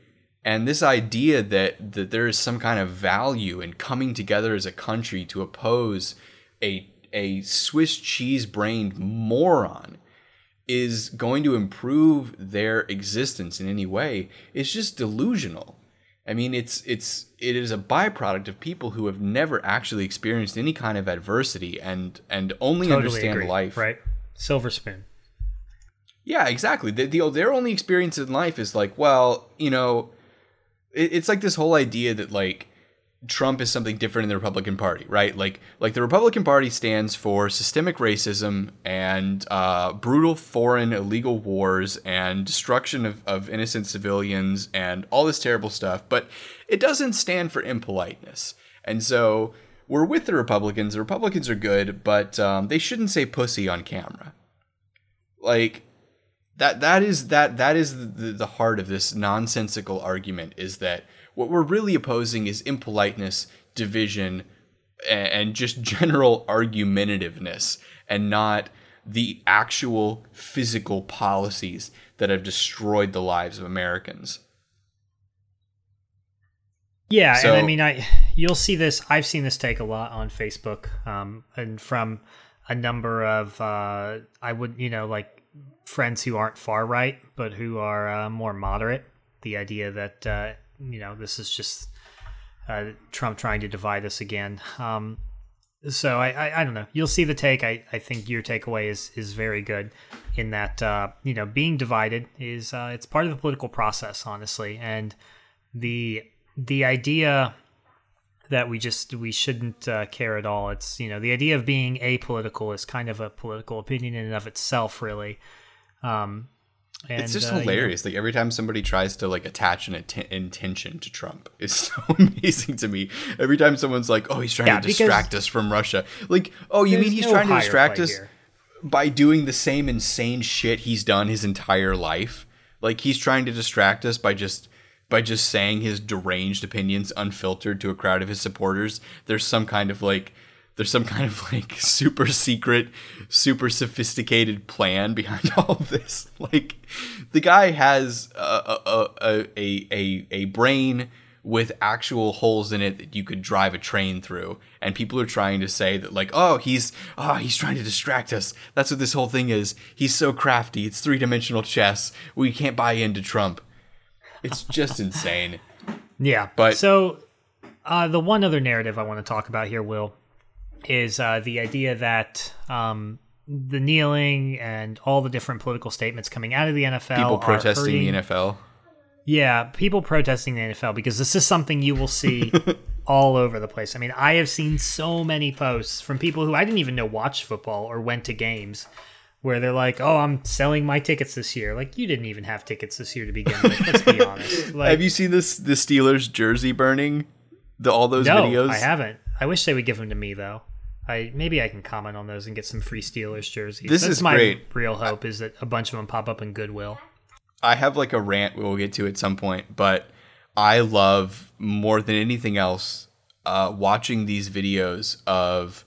And this idea that that there is some kind of value in coming together as a country to oppose a a Swiss cheese brained moron is going to improve their existence in any way is just delusional. I mean, it's it's it is a byproduct of people who have never actually experienced any kind of adversity and and only Totally understand agree, life right? Silver spoon. yeah, exactly. The, the, their only experience in life is like, well, you know, it, it's like this whole idea that like Trump is something different in the Republican Party, right? Like, like the Republican Party stands for systemic racism and uh, brutal foreign illegal wars and destruction of, of innocent civilians and all this terrible stuff, but it doesn't stand for impoliteness. And so we're with the Republicans. The Republicans are good, but um, they shouldn't say pussy on camera. Like, that that is that that is the, the heart of this nonsensical argument is that what we're really opposing is impoliteness division a- and just general argumentativeness and not the actual physical policies that have destroyed the lives of Americans. Yeah, and I mean, I you'll see this. I've seen this take a lot on Facebook, um, and from a number of uh, I would you know like friends who aren't far right, but who are uh, more moderate. The idea that uh, you know this is just uh, Trump trying to divide us again. Um, so I, I I don't know. You'll see the take. I, I think your takeaway is is very good in that uh, you know being divided is uh, it's part of the political process, honestly, and the the idea that we just we shouldn't uh, care at all. It's you know the idea of being apolitical is kind of a political opinion in and of itself, really. Um, and, It's just uh, you know, hilarious. Like every time somebody tries to like attach an atten- intention to Trump, it's so amazing to me. Every time someone's like, "Oh, he's trying Yeah, to distract us from Russia," like, "Oh, you mean he's no trying to distract us here. by doing the same insane shit he's done his entire life? Like he's trying to distract us by just by just saying his deranged opinions unfiltered to a crowd of his supporters. There's some kind of like there's some kind of like super secret, super sophisticated plan behind all of this. Like the guy has a a a a, a, a brain with actual holes in it that you could drive a train through. And people are trying to say that like oh he's oh he's trying to distract us. That's what this whole thing is. He's so crafty. It's three-dimensional chess. We can't buy into trump it's just insane Yeah. But- so uh, the one other narrative I want to talk about here, Will, is uh, the idea that um, the kneeling and all the different political statements coming out of the NFL, people protesting hurting- the nfl Yeah, people protesting the NFL because this is something you will see all over the place. I mean, I have seen so many posts from people who I didn't even know watched football or went to games where they're like, "Oh, I'm selling my tickets this year." Like you didn't even have tickets this year to begin with. Let's be honest. Like, have you seen this the steelers jersey burning the all those no, videos I haven't. I wish they would give them to me though. I maybe I can comment on those and get some free Steelers jerseys. This That's is my great. real hope is that a bunch of them pop up in Goodwill. I have like a rant we'll get to at some point, but I love more than anything else uh, watching these videos of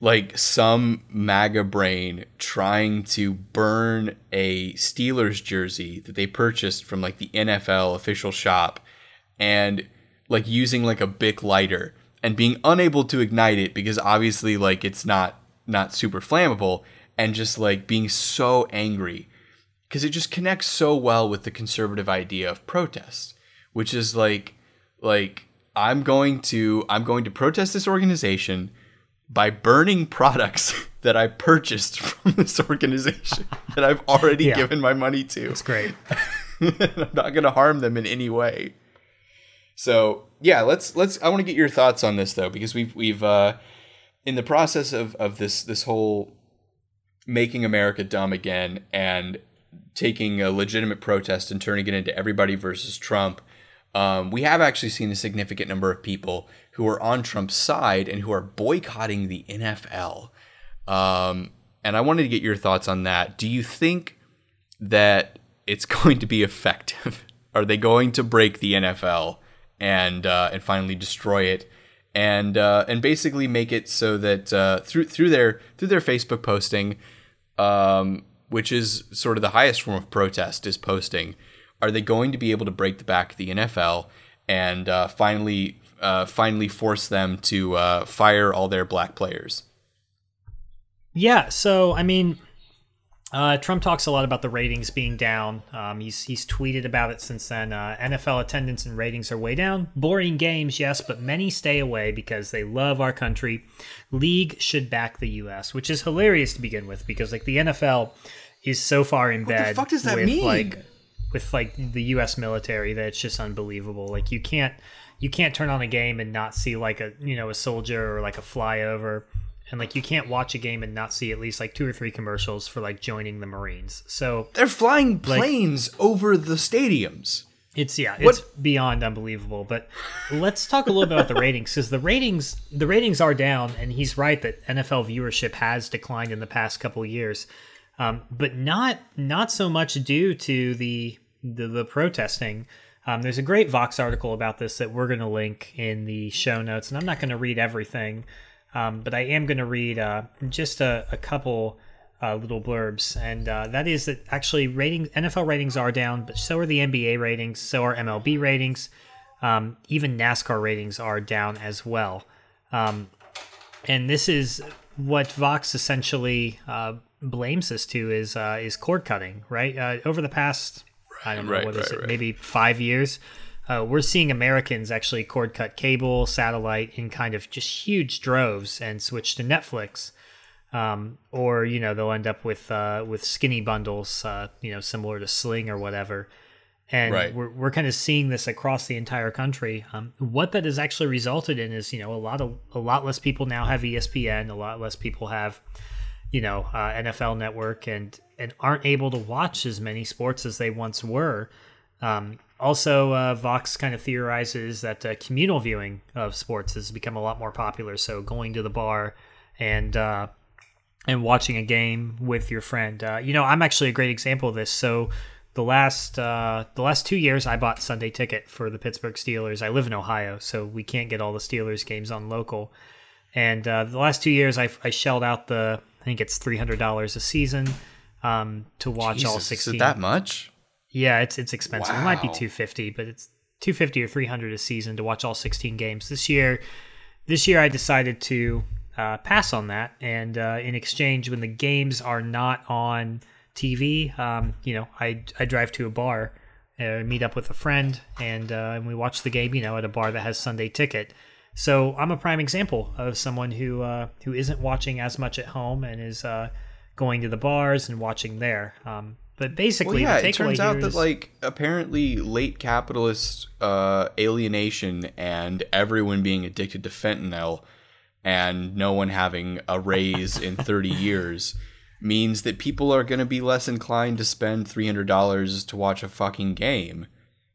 like some MAGA brain trying to burn a Steelers jersey that they purchased from like the NFL official shop and like using like a Bic lighter and being unable to ignite it because obviously like it's not not super flammable and just like being so angry because it just connects so well with the conservative idea of protest which is like like I'm going to I'm going to protest this organization by burning products that I purchased from this organization that I've already Yeah. given my money to. It's great. I'm not going to harm them in any way. So yeah, let's let's. I want to get your thoughts on this though, because we've we've uh, in the process of of this this whole making America dumb again and taking a legitimate protest and turning it into everybody versus Trump. Um, we have actually seen a significant number of people who are on Trump's side and who are boycotting the NFL. Um, and I wanted to get your thoughts on that. Do you think that it's going to be effective? Are they going to break the NFL and uh, and finally destroy it, and uh, and basically make it so that uh, through through their through their Facebook posting, um, which is sort of the highest form of protest, is posting. Are they going to be able to break the back of the NFL and uh, finally uh, finally force them to uh, fire all their black players? Yeah, so I mean, uh, Trump talks a lot about the ratings being down. Um, he's he's tweeted about it since then. Uh, NFL attendance and ratings are way down. Boring games, yes, but many stay away because they love our country. League should back the U.S., which is hilarious to begin with because like the NFL is so far in the bed fuck does that with mean? like with like the U.S. military that it's just unbelievable. Like you can't you can't turn on a game and not see like a you know a soldier or like a flyover and like you can't watch a game and not see at least like two or three commercials for like joining the Marines. So They're flying planes over the stadiums. it's yeah, What- it's beyond unbelievable. But let's talk a little bit about the ratings because the ratings the ratings are down, and he's right that NFL viewership has declined in the past couple of years, um, but not not so much due to the the, the protesting. Um, there's a great Vox article about this that we're going to link in the show notes, and I'm not going to read everything, um, but I am going to read uh, just a, a couple uh, little blurbs, and uh, that is that actually ratings NFL ratings are down, but so are the NBA ratings, so are MLB ratings, um, even NASCAR ratings are down as well. Um, and this is what Vox essentially uh, blames us to is uh, is cord cutting, right? Uh, over the past, I don't know Right, what is right, it, right. maybe five years, uh, we're seeing Americans actually cord cut cable, satellite in kind of just huge droves and switch to Netflix. Um, or you know they'll end up with uh, with skinny bundles, uh, you know, similar to Sling or whatever and Right. we're, we're kind of seeing this across the entire country. Um, what that has actually resulted in is, you know, a lot of a lot less people now have ESPN, a lot less people have, you know, uh, NFL Network, and and aren't able to watch as many sports as they once were. Um, also, uh, Vox kind of theorizes that uh, communal viewing of sports has become a lot more popular. So going to the bar and uh, and watching a game with your friend. Uh, you know, I'm actually a great example of this. So the last uh, the last two years, I bought Sunday ticket for the Pittsburgh Steelers. I live in Ohio, so we can't get all the Steelers games on local. And uh, the last two years, I, I shelled out the think it's three hundred dollars a season um, to watch all Jesus, is sixteen. it that much? Yeah, it's it's expensive. It might be 250, but it's 250 or 300 a season to watch all 16 games. This year this year I decided to uh, pass on that and uh, in exchange when the games are not on TV, um, you know, I I drive to a bar uh, meet up with a friend and uh, and we watch the game, you know, at a bar that has Sunday ticket. So I'm a prime example of someone who uh, who isn't watching as much at home and is uh, going to the bars and watching there. Um, but basically, Well, yeah, it turns out that is- like apparently late capitalist uh, alienation and everyone being addicted to fentanyl and no one having a raise in 30 years means that people are going to be less inclined to spend $300 to watch a fucking game.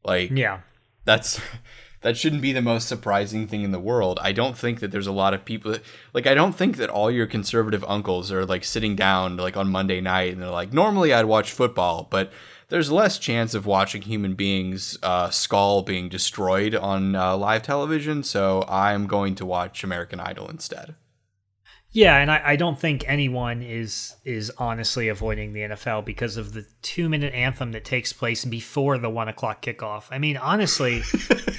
Like yeah, that's that shouldn't be the most surprising thing in the world. I don't think that there's a lot of people like I don't think that all your conservative uncles are like sitting down like on Monday night and they're like normally I'd watch football, but there's less chance of watching human beings uh, skull being destroyed on uh, live television. So I'm going to watch American Idol instead. Yeah, and I, I don't think anyone is is honestly avoiding the NFL because of the two minute anthem that takes place before the one o'clock kickoff. I mean, honestly,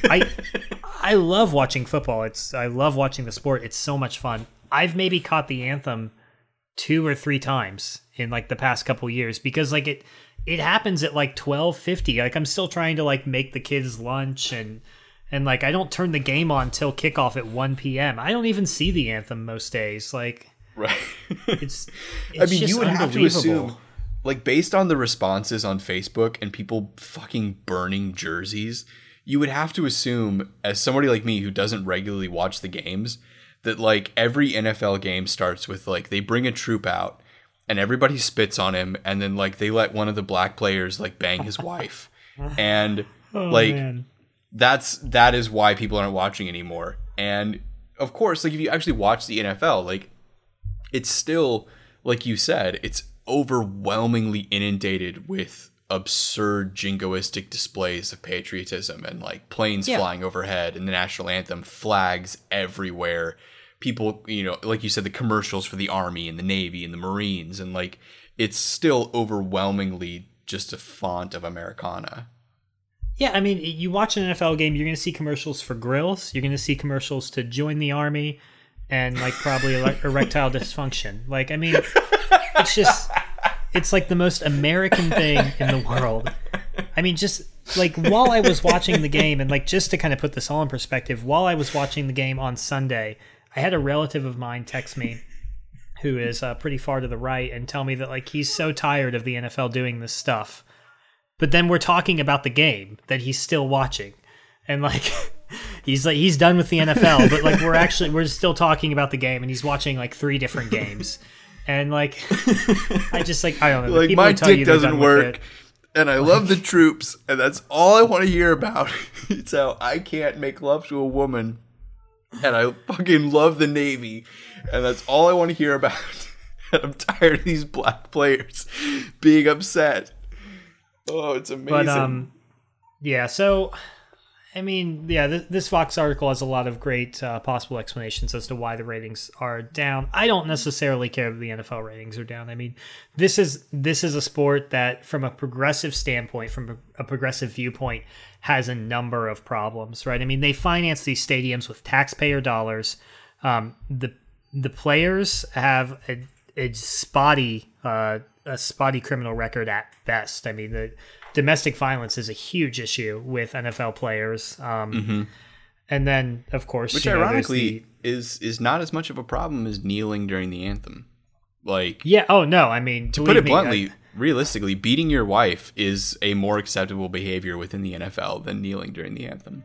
I I love watching football. It's I love watching the sport. It's so much fun. I've maybe caught the anthem two or three times in like the past couple years because like it it happens at like twelve fifty. Like I'm still trying to like make the kids lunch and and like I don't turn the game on till kickoff at 1 p.m. I don't even see the anthem most days. Like Right. it's, it's I mean, just you would have to assume, like, based on the responses on Facebook and people fucking burning jerseys, you would have to assume, as somebody like me who doesn't regularly watch the games, that like every NFL game starts with like they bring a troop out and everybody spits on him, and then like they let one of the black players like bang his wife, and Oh, like man. That's that is why people aren't watching anymore. And of course, like if you actually watch the NFL, like it's still like you said, it's overwhelmingly inundated with absurd jingoistic displays of patriotism and like planes Yeah. flying overhead and the national anthem, flags everywhere. People, you know, like you said, the commercials for the army and the navy and the marines, and like it's still overwhelmingly just a font of Americana. Yeah, I mean, you watch an NFL game, you're going to see commercials for grills. You're going to see commercials to join the army, and like probably erectile dysfunction. Like, I mean, it's just, it's like the most American thing in the world. I mean, just like while I was watching the game, and like just to kind of put this all in perspective, while I was watching the game on Sunday, I had a relative of mine text me who is uh, pretty far to the right and tell me that like he's so tired of the NFL doing this stuff. But then we're talking about the game that he's still watching. And like he's like he's done with the NFL, but like we're actually we're still talking about the game and he's watching like three different games. And like I just like I don't know. like people my who tell you dick doesn't work and i love the troops and that's all i want to hear about so i can't make love to a woman and i fucking love the navy and that's all i want to hear about and i'm tired of these black players being upset oh it's amazing But um, yeah. So, I mean, yeah, th- this Vox article has a lot of great uh, possible explanations as to why the ratings are down. I don't necessarily care that the NFL ratings are down. I mean, this is this is a sport that, from a progressive standpoint, from a, a progressive viewpoint, has a number of problems. Right? I mean, they finance these stadiums with taxpayer dollars. Um, the the players have a, a spotty uh, a spotty criminal record at best. I mean, the domestic violence is a huge issue with NFL players. Um, And then, of course, Mm-hmm. which you know, ironically the- is is not as much of a problem as kneeling during the anthem like yeah. Oh no, I mean, to put it bluntly, realistically, beating your wife is a more acceptable behavior within the NFL than kneeling during the anthem.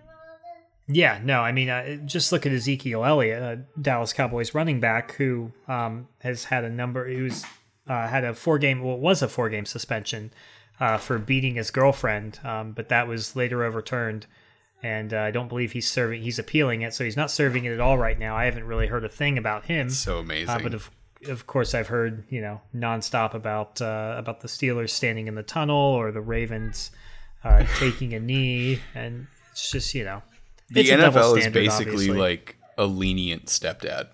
Yeah, no, I mean, uh, just look at Ezekiel Elliott, a Dallas Cowboys running back who um, has had a number, who's uh, had a four game, well, it was a four game suspension uh, for beating his girlfriend, um, but that was later overturned. And uh, I don't believe he's serving, he's appealing it, so he's not serving it at all right now. I haven't really heard a thing about him. So amazing. Uh, but of of course, I've heard you know nonstop about uh, about the Steelers standing in the tunnel or the Ravens uh, taking a knee, and it's just you know the it's a double NFL is basically obviously. like a lenient stepdad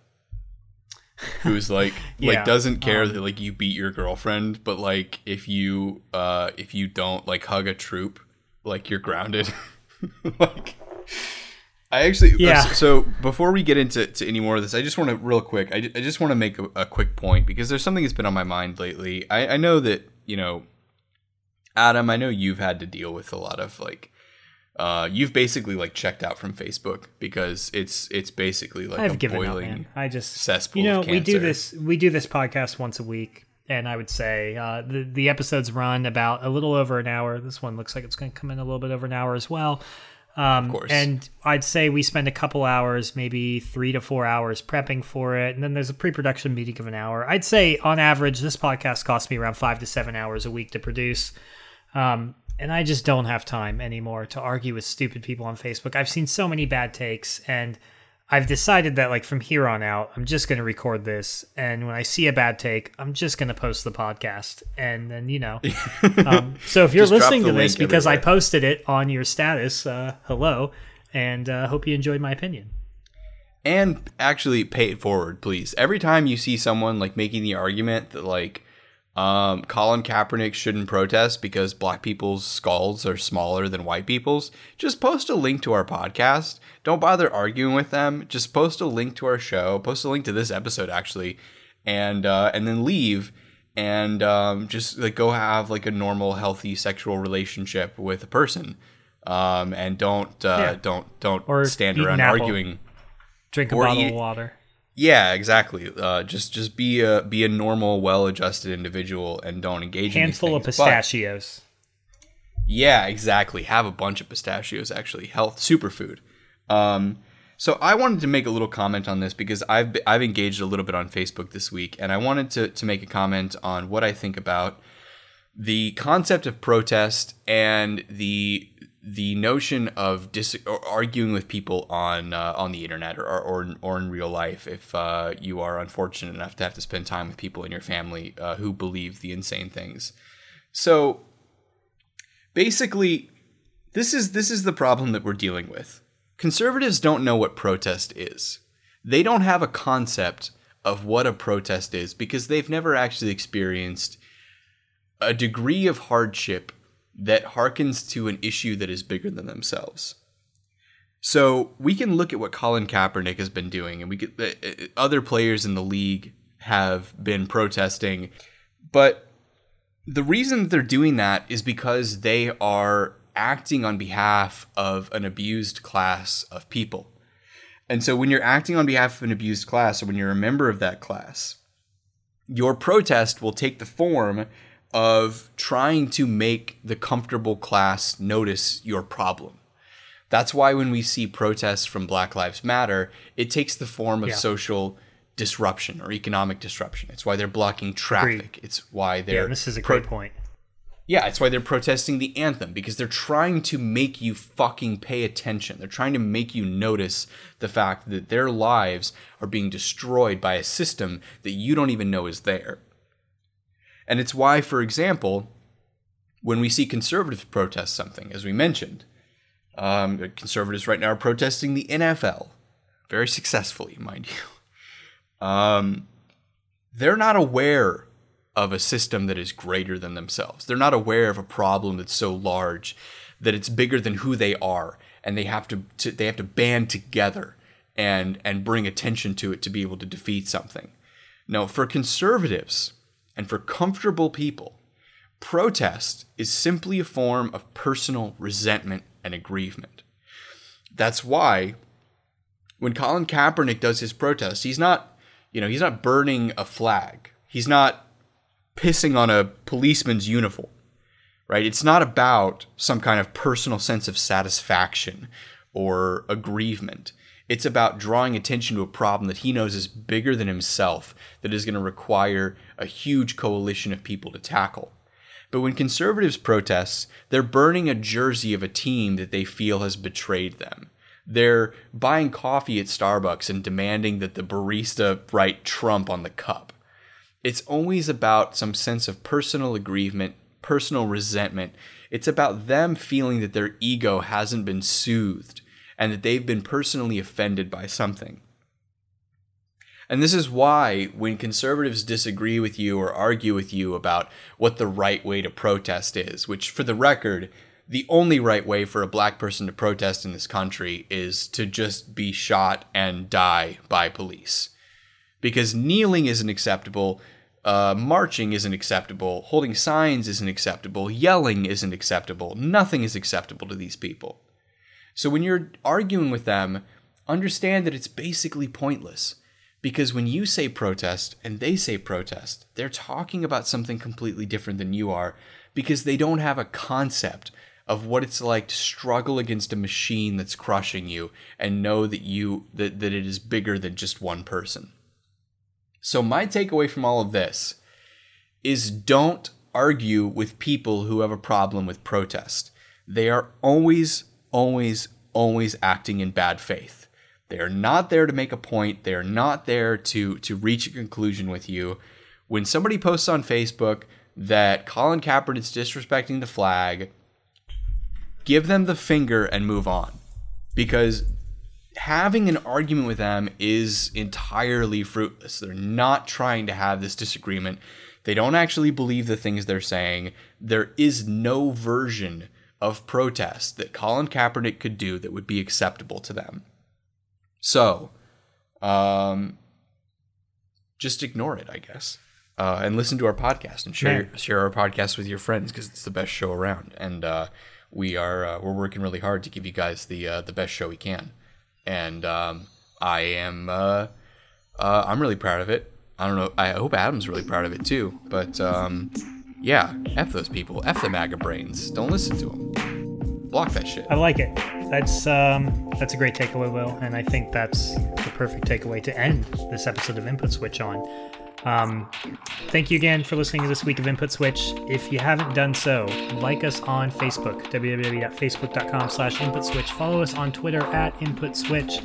who's like Yeah, like doesn't care um, that like you beat your girlfriend, but like if you uh if you don't like hug a troop, like you're grounded. like I actually Yeah. So before we get into to any more of this, I just want to real quick. I, I just want to make a, a quick point because there's something that's been on my mind lately. I, I know that you know, Adam. I know you've had to deal with a lot of like uh, you've basically like checked out from Facebook because it's it's basically like I've a given up, man. I just cesspool You know, of we do this we do this podcast once a week, and I would say uh, the the episodes run about a little over an hour. This one looks like it's going to come in a little bit over an hour as well. Um, course. And I'd say we spend a couple hours, maybe three to four hours prepping for it. And then there's a pre production meeting of an hour. I'd say on average, this podcast costs me around five to seven hours a week to produce. Um, and I just don't have time anymore to argue with stupid people on Facebook. I've seen so many bad takes, and I've decided that like from here on out, I'm just going to record this, and when I see a bad take, I'm just going to post the podcast, and then you know. um, so if you're listening to this because I posted it on your status, uh, hello, and uh, hope you enjoyed my opinion. and actually pay it forward, please. Every time you see someone like making the argument that like um, Colin Kaepernick shouldn't protest because black people's skulls are smaller than white people's, just post a link to our podcast. Don't bother arguing with them. Just post a link to our show. Post a link to this episode actually, and uh, and then leave and um, just like go have like a normal, healthy sexual relationship with a person. Um, and don't uh, Yeah. don't don't Or stand around arguing. Drink a Or bottle eat- of water. Yeah, exactly. Uh, just just be a be a normal, well-adjusted individual and don't engage Handful in of things. But- pistachios. yeah, exactly. Have a bunch of pistachios. Actually, health superfood. Um, so I wanted to make a little comment on this because I've I've engaged a little bit on Facebook this week, and I wanted to to make a comment on what I think about the concept of protest and the the notion of dis- arguing with people on uh, on the internet or, or or in real life if uh, you are unfortunate enough to have to spend time with people in your family uh, who believe the insane things. So basically this is this is the problem that we're dealing with. Conservatives don't know what protest is. They don't have a concept of what a protest is because they've never actually experienced a degree of hardship that harkens to an issue that is bigger than themselves. So we can look at what Colin Kaepernick has been doing, and we could uh, uh, other players in the league have been protesting, but the reason they're doing that is because they are acting on behalf of an abused class of people. And so when you're acting on behalf of an abused class, or when you're a member of that class, your protest will take the form of trying to make the comfortable class notice your problem. That's why when we see protests from Black Lives Matter, it takes the form of Yeah. social disruption or economic disruption. It's why they're blocking traffic. It's why they're Yeah, this is a pro- great point. yeah, it's why they're protesting the anthem because they're trying to make you fucking pay attention. They're trying to make you notice the fact that their lives are being destroyed by a system that you don't even know is there. And it's why, for example, when we see conservatives protest something, as we mentioned, um, conservatives right now are protesting the NFL very successfully, mind you. Um, they're not aware of a system that is greater than themselves. They're not aware of a problem that's so large that it's bigger than who they are, and they have to, to they have to band together and and bring attention to it to be able to defeat something. Now, for conservatives and for comfortable people, protest is simply a form of personal resentment and aggrievement. That's why when Colin Kaepernick does his protest, he's not, you know, he's not burning a flag. He's not pissing on a policeman's uniform. Right? It's not about some kind of personal sense of satisfaction or aggrievement. It's about drawing attention to a problem that he knows is bigger than himself, that is going to require a huge coalition of people to tackle. But when conservatives protest, they're burning a jersey of a team that they feel has betrayed them. They're buying coffee at Starbucks and demanding that the barista write Trump on the cup. It's always about some sense of personal aggrievement, personal resentment. It's about them feeling that their ego hasn't been soothed and that they've been personally offended by something. And this is why, when conservatives disagree with you or argue with you about what the right way to protest is, which, for the record, the only right way for a black person to protest in this country is to just be shot and die by police. Because kneeling isn't acceptable, uh, marching isn't acceptable, holding signs isn't acceptable, yelling isn't acceptable, nothing is acceptable to these people. So when you're arguing with them, understand that it's basically pointless. Because when you say protest and they say protest, they're talking about something completely different than you are because they don't have a concept of what it's like to struggle against a machine that's crushing you and know that you that, that it is bigger than just one person. So my takeaway from all of this is don't argue with people who have a problem with protest. They are always always always acting in bad faith. They are not there to make a point. They are not there to to reach a conclusion with you. When somebody posts on Facebook that Colin Kaepernick is disrespecting the flag, give them the finger and move on. Because having an argument with them is entirely fruitless. They're not trying to have this disagreement. They don't actually believe the things they're saying. There is no version of protest that Colin Kaepernick could do that would be acceptable to them. So, um, just ignore it, I guess, uh, and listen to our podcast and share Man. share our podcast with your friends because it's the best show around. And uh, we are uh, we're working really hard to give you guys the uh, the best show we can. And um, I am uh, uh, I'm really proud of it. I don't know. I hope Adam's really proud of it too. But um, yeah, f those people. F the MAGA brains. Don't listen to them. Block that shit. I like it. That's um, that's a great takeaway, Will, and I think that's the perfect takeaway to end this episode of Input Switch on. Um, thank you again for listening to this week of Input Switch. If you haven't done so, like us on Facebook, www.facebook.com slash Input Switch. Follow us on Twitter at Input Switch.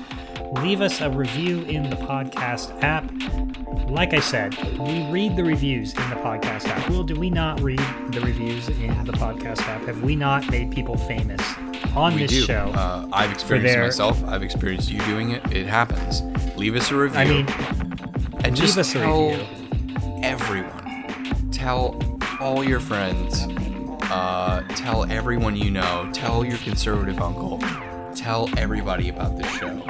Leave us a review in the podcast app. Like I said, we read the reviews in the podcast app. Well, do we not read the reviews in the podcast app? Have we not made people famous on We this do. show? Uh, I've experienced their- myself. I've experienced you doing it. It happens. Leave us a review. I mean, and just leave us a tell review. everyone. Tell all your friends. Uh, tell everyone you know. Tell your conservative uncle. Tell everybody about this show.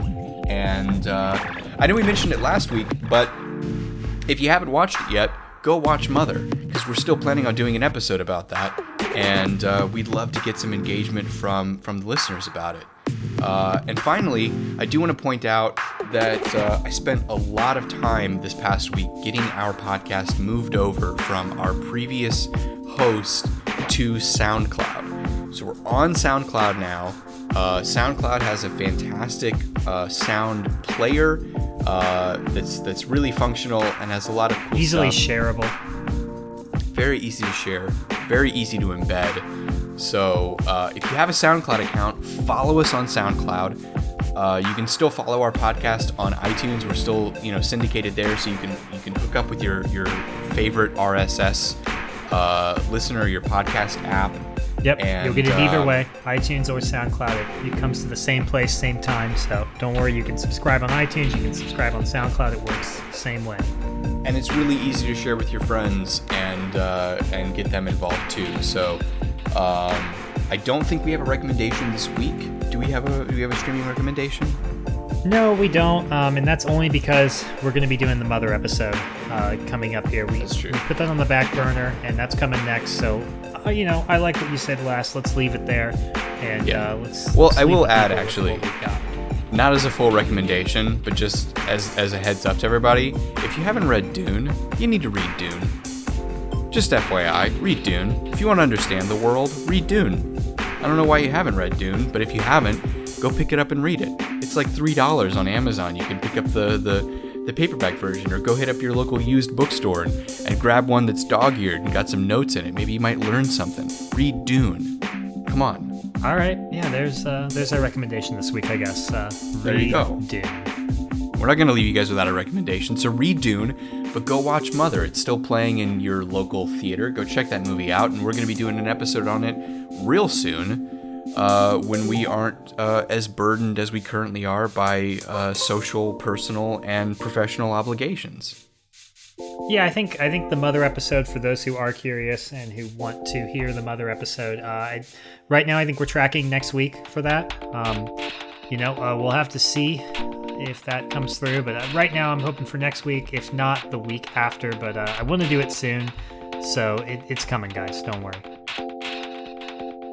And uh, I know we mentioned it last week, but if you haven't watched it yet, go watch Mother because we're still planning on doing an episode about that, and uh, we'd love to get some engagement from from the listeners about it. Uh, and finally, I do want to point out that uh, I spent a lot of time this past week getting our podcast moved over from our previous host to SoundCloud. So we're on SoundCloud now. Uh, SoundCloud has a fantastic uh, sound player uh, that's that's really functional and has a lot of cool easily stuff shareable. very easy to share, very easy to embed. So uh, if you have a SoundCloud account, follow us on SoundCloud. Uh, you can still follow our podcast on iTunes. We're still, you know, syndicated there, so you can you can hook up with your your favorite RSS uh, listener, your podcast app. Yep, And, you'll get it either uh, way, iTunes or SoundCloud. It, it comes to the same place, same time. So don't worry, you can subscribe on iTunes, you can subscribe on SoundCloud. It works the same way. and it's really easy to share with your friends and uh, and get them involved too. So um, I don't think we have a recommendation this week. Do we have a do we have a streaming recommendation? No, we don't, um, and that's only because we're going to be doing the mother episode uh, coming up here. We, That's true. we put that on the back burner, and that's coming next. So, uh, you know, I like what you said last. Let's leave it there, and Yeah. uh, let's. Well, let's I will add, actually. what we've got. Not as a full recommendation, but just as as a heads up to everybody. If you haven't read Dune, you need to read Dune. Just FYI, read Dune. If you want to understand the world, read Dune. I don't know why you haven't read Dune, but if you haven't, go pick it up and read it. It's like three dollars on Amazon. You can pick up the the the paperback version, or go hit up your local used bookstore and, and grab one that's dog-eared and got some notes in it. Maybe you might learn something. Read Dune. Come on. All right, yeah. There's uh, there's our recommendation this week, I guess. Uh, There you go. Dune. We're not going to leave you guys without a recommendation. So read Dune, but go watch Mother. It's still playing in your local theater. Go check that movie out, and we're going to be doing an episode on it real soon. Uh, when we aren't uh, as burdened as we currently are by uh, social, personal, and professional obligations. Yeah, I think I think the mother episode for those who are curious and who want to hear the mother episode. Uh, I, right now, I think we're tracking next week for that. Um, you know, uh, we'll have to see if that comes through. But uh, right now, I'm hoping for next week. If not, the week after. But I want to do it soon, so it, it's coming, guys. Don't worry.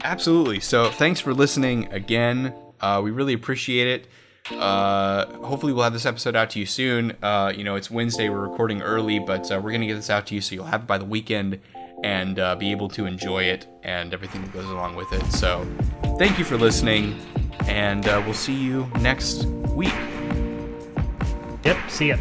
Absolutely. So thanks for listening again. Uh, we really appreciate it. Uh, hopefully, we'll have this episode out to you soon. Uh, you know, it's Wednesday. We're recording early, but uh, we're going to get this out to you so you'll have it by the weekend and uh, be able to enjoy it and everything that goes along with it. So, thank you for listening, and uh, we'll see you next week. Yep. See ya.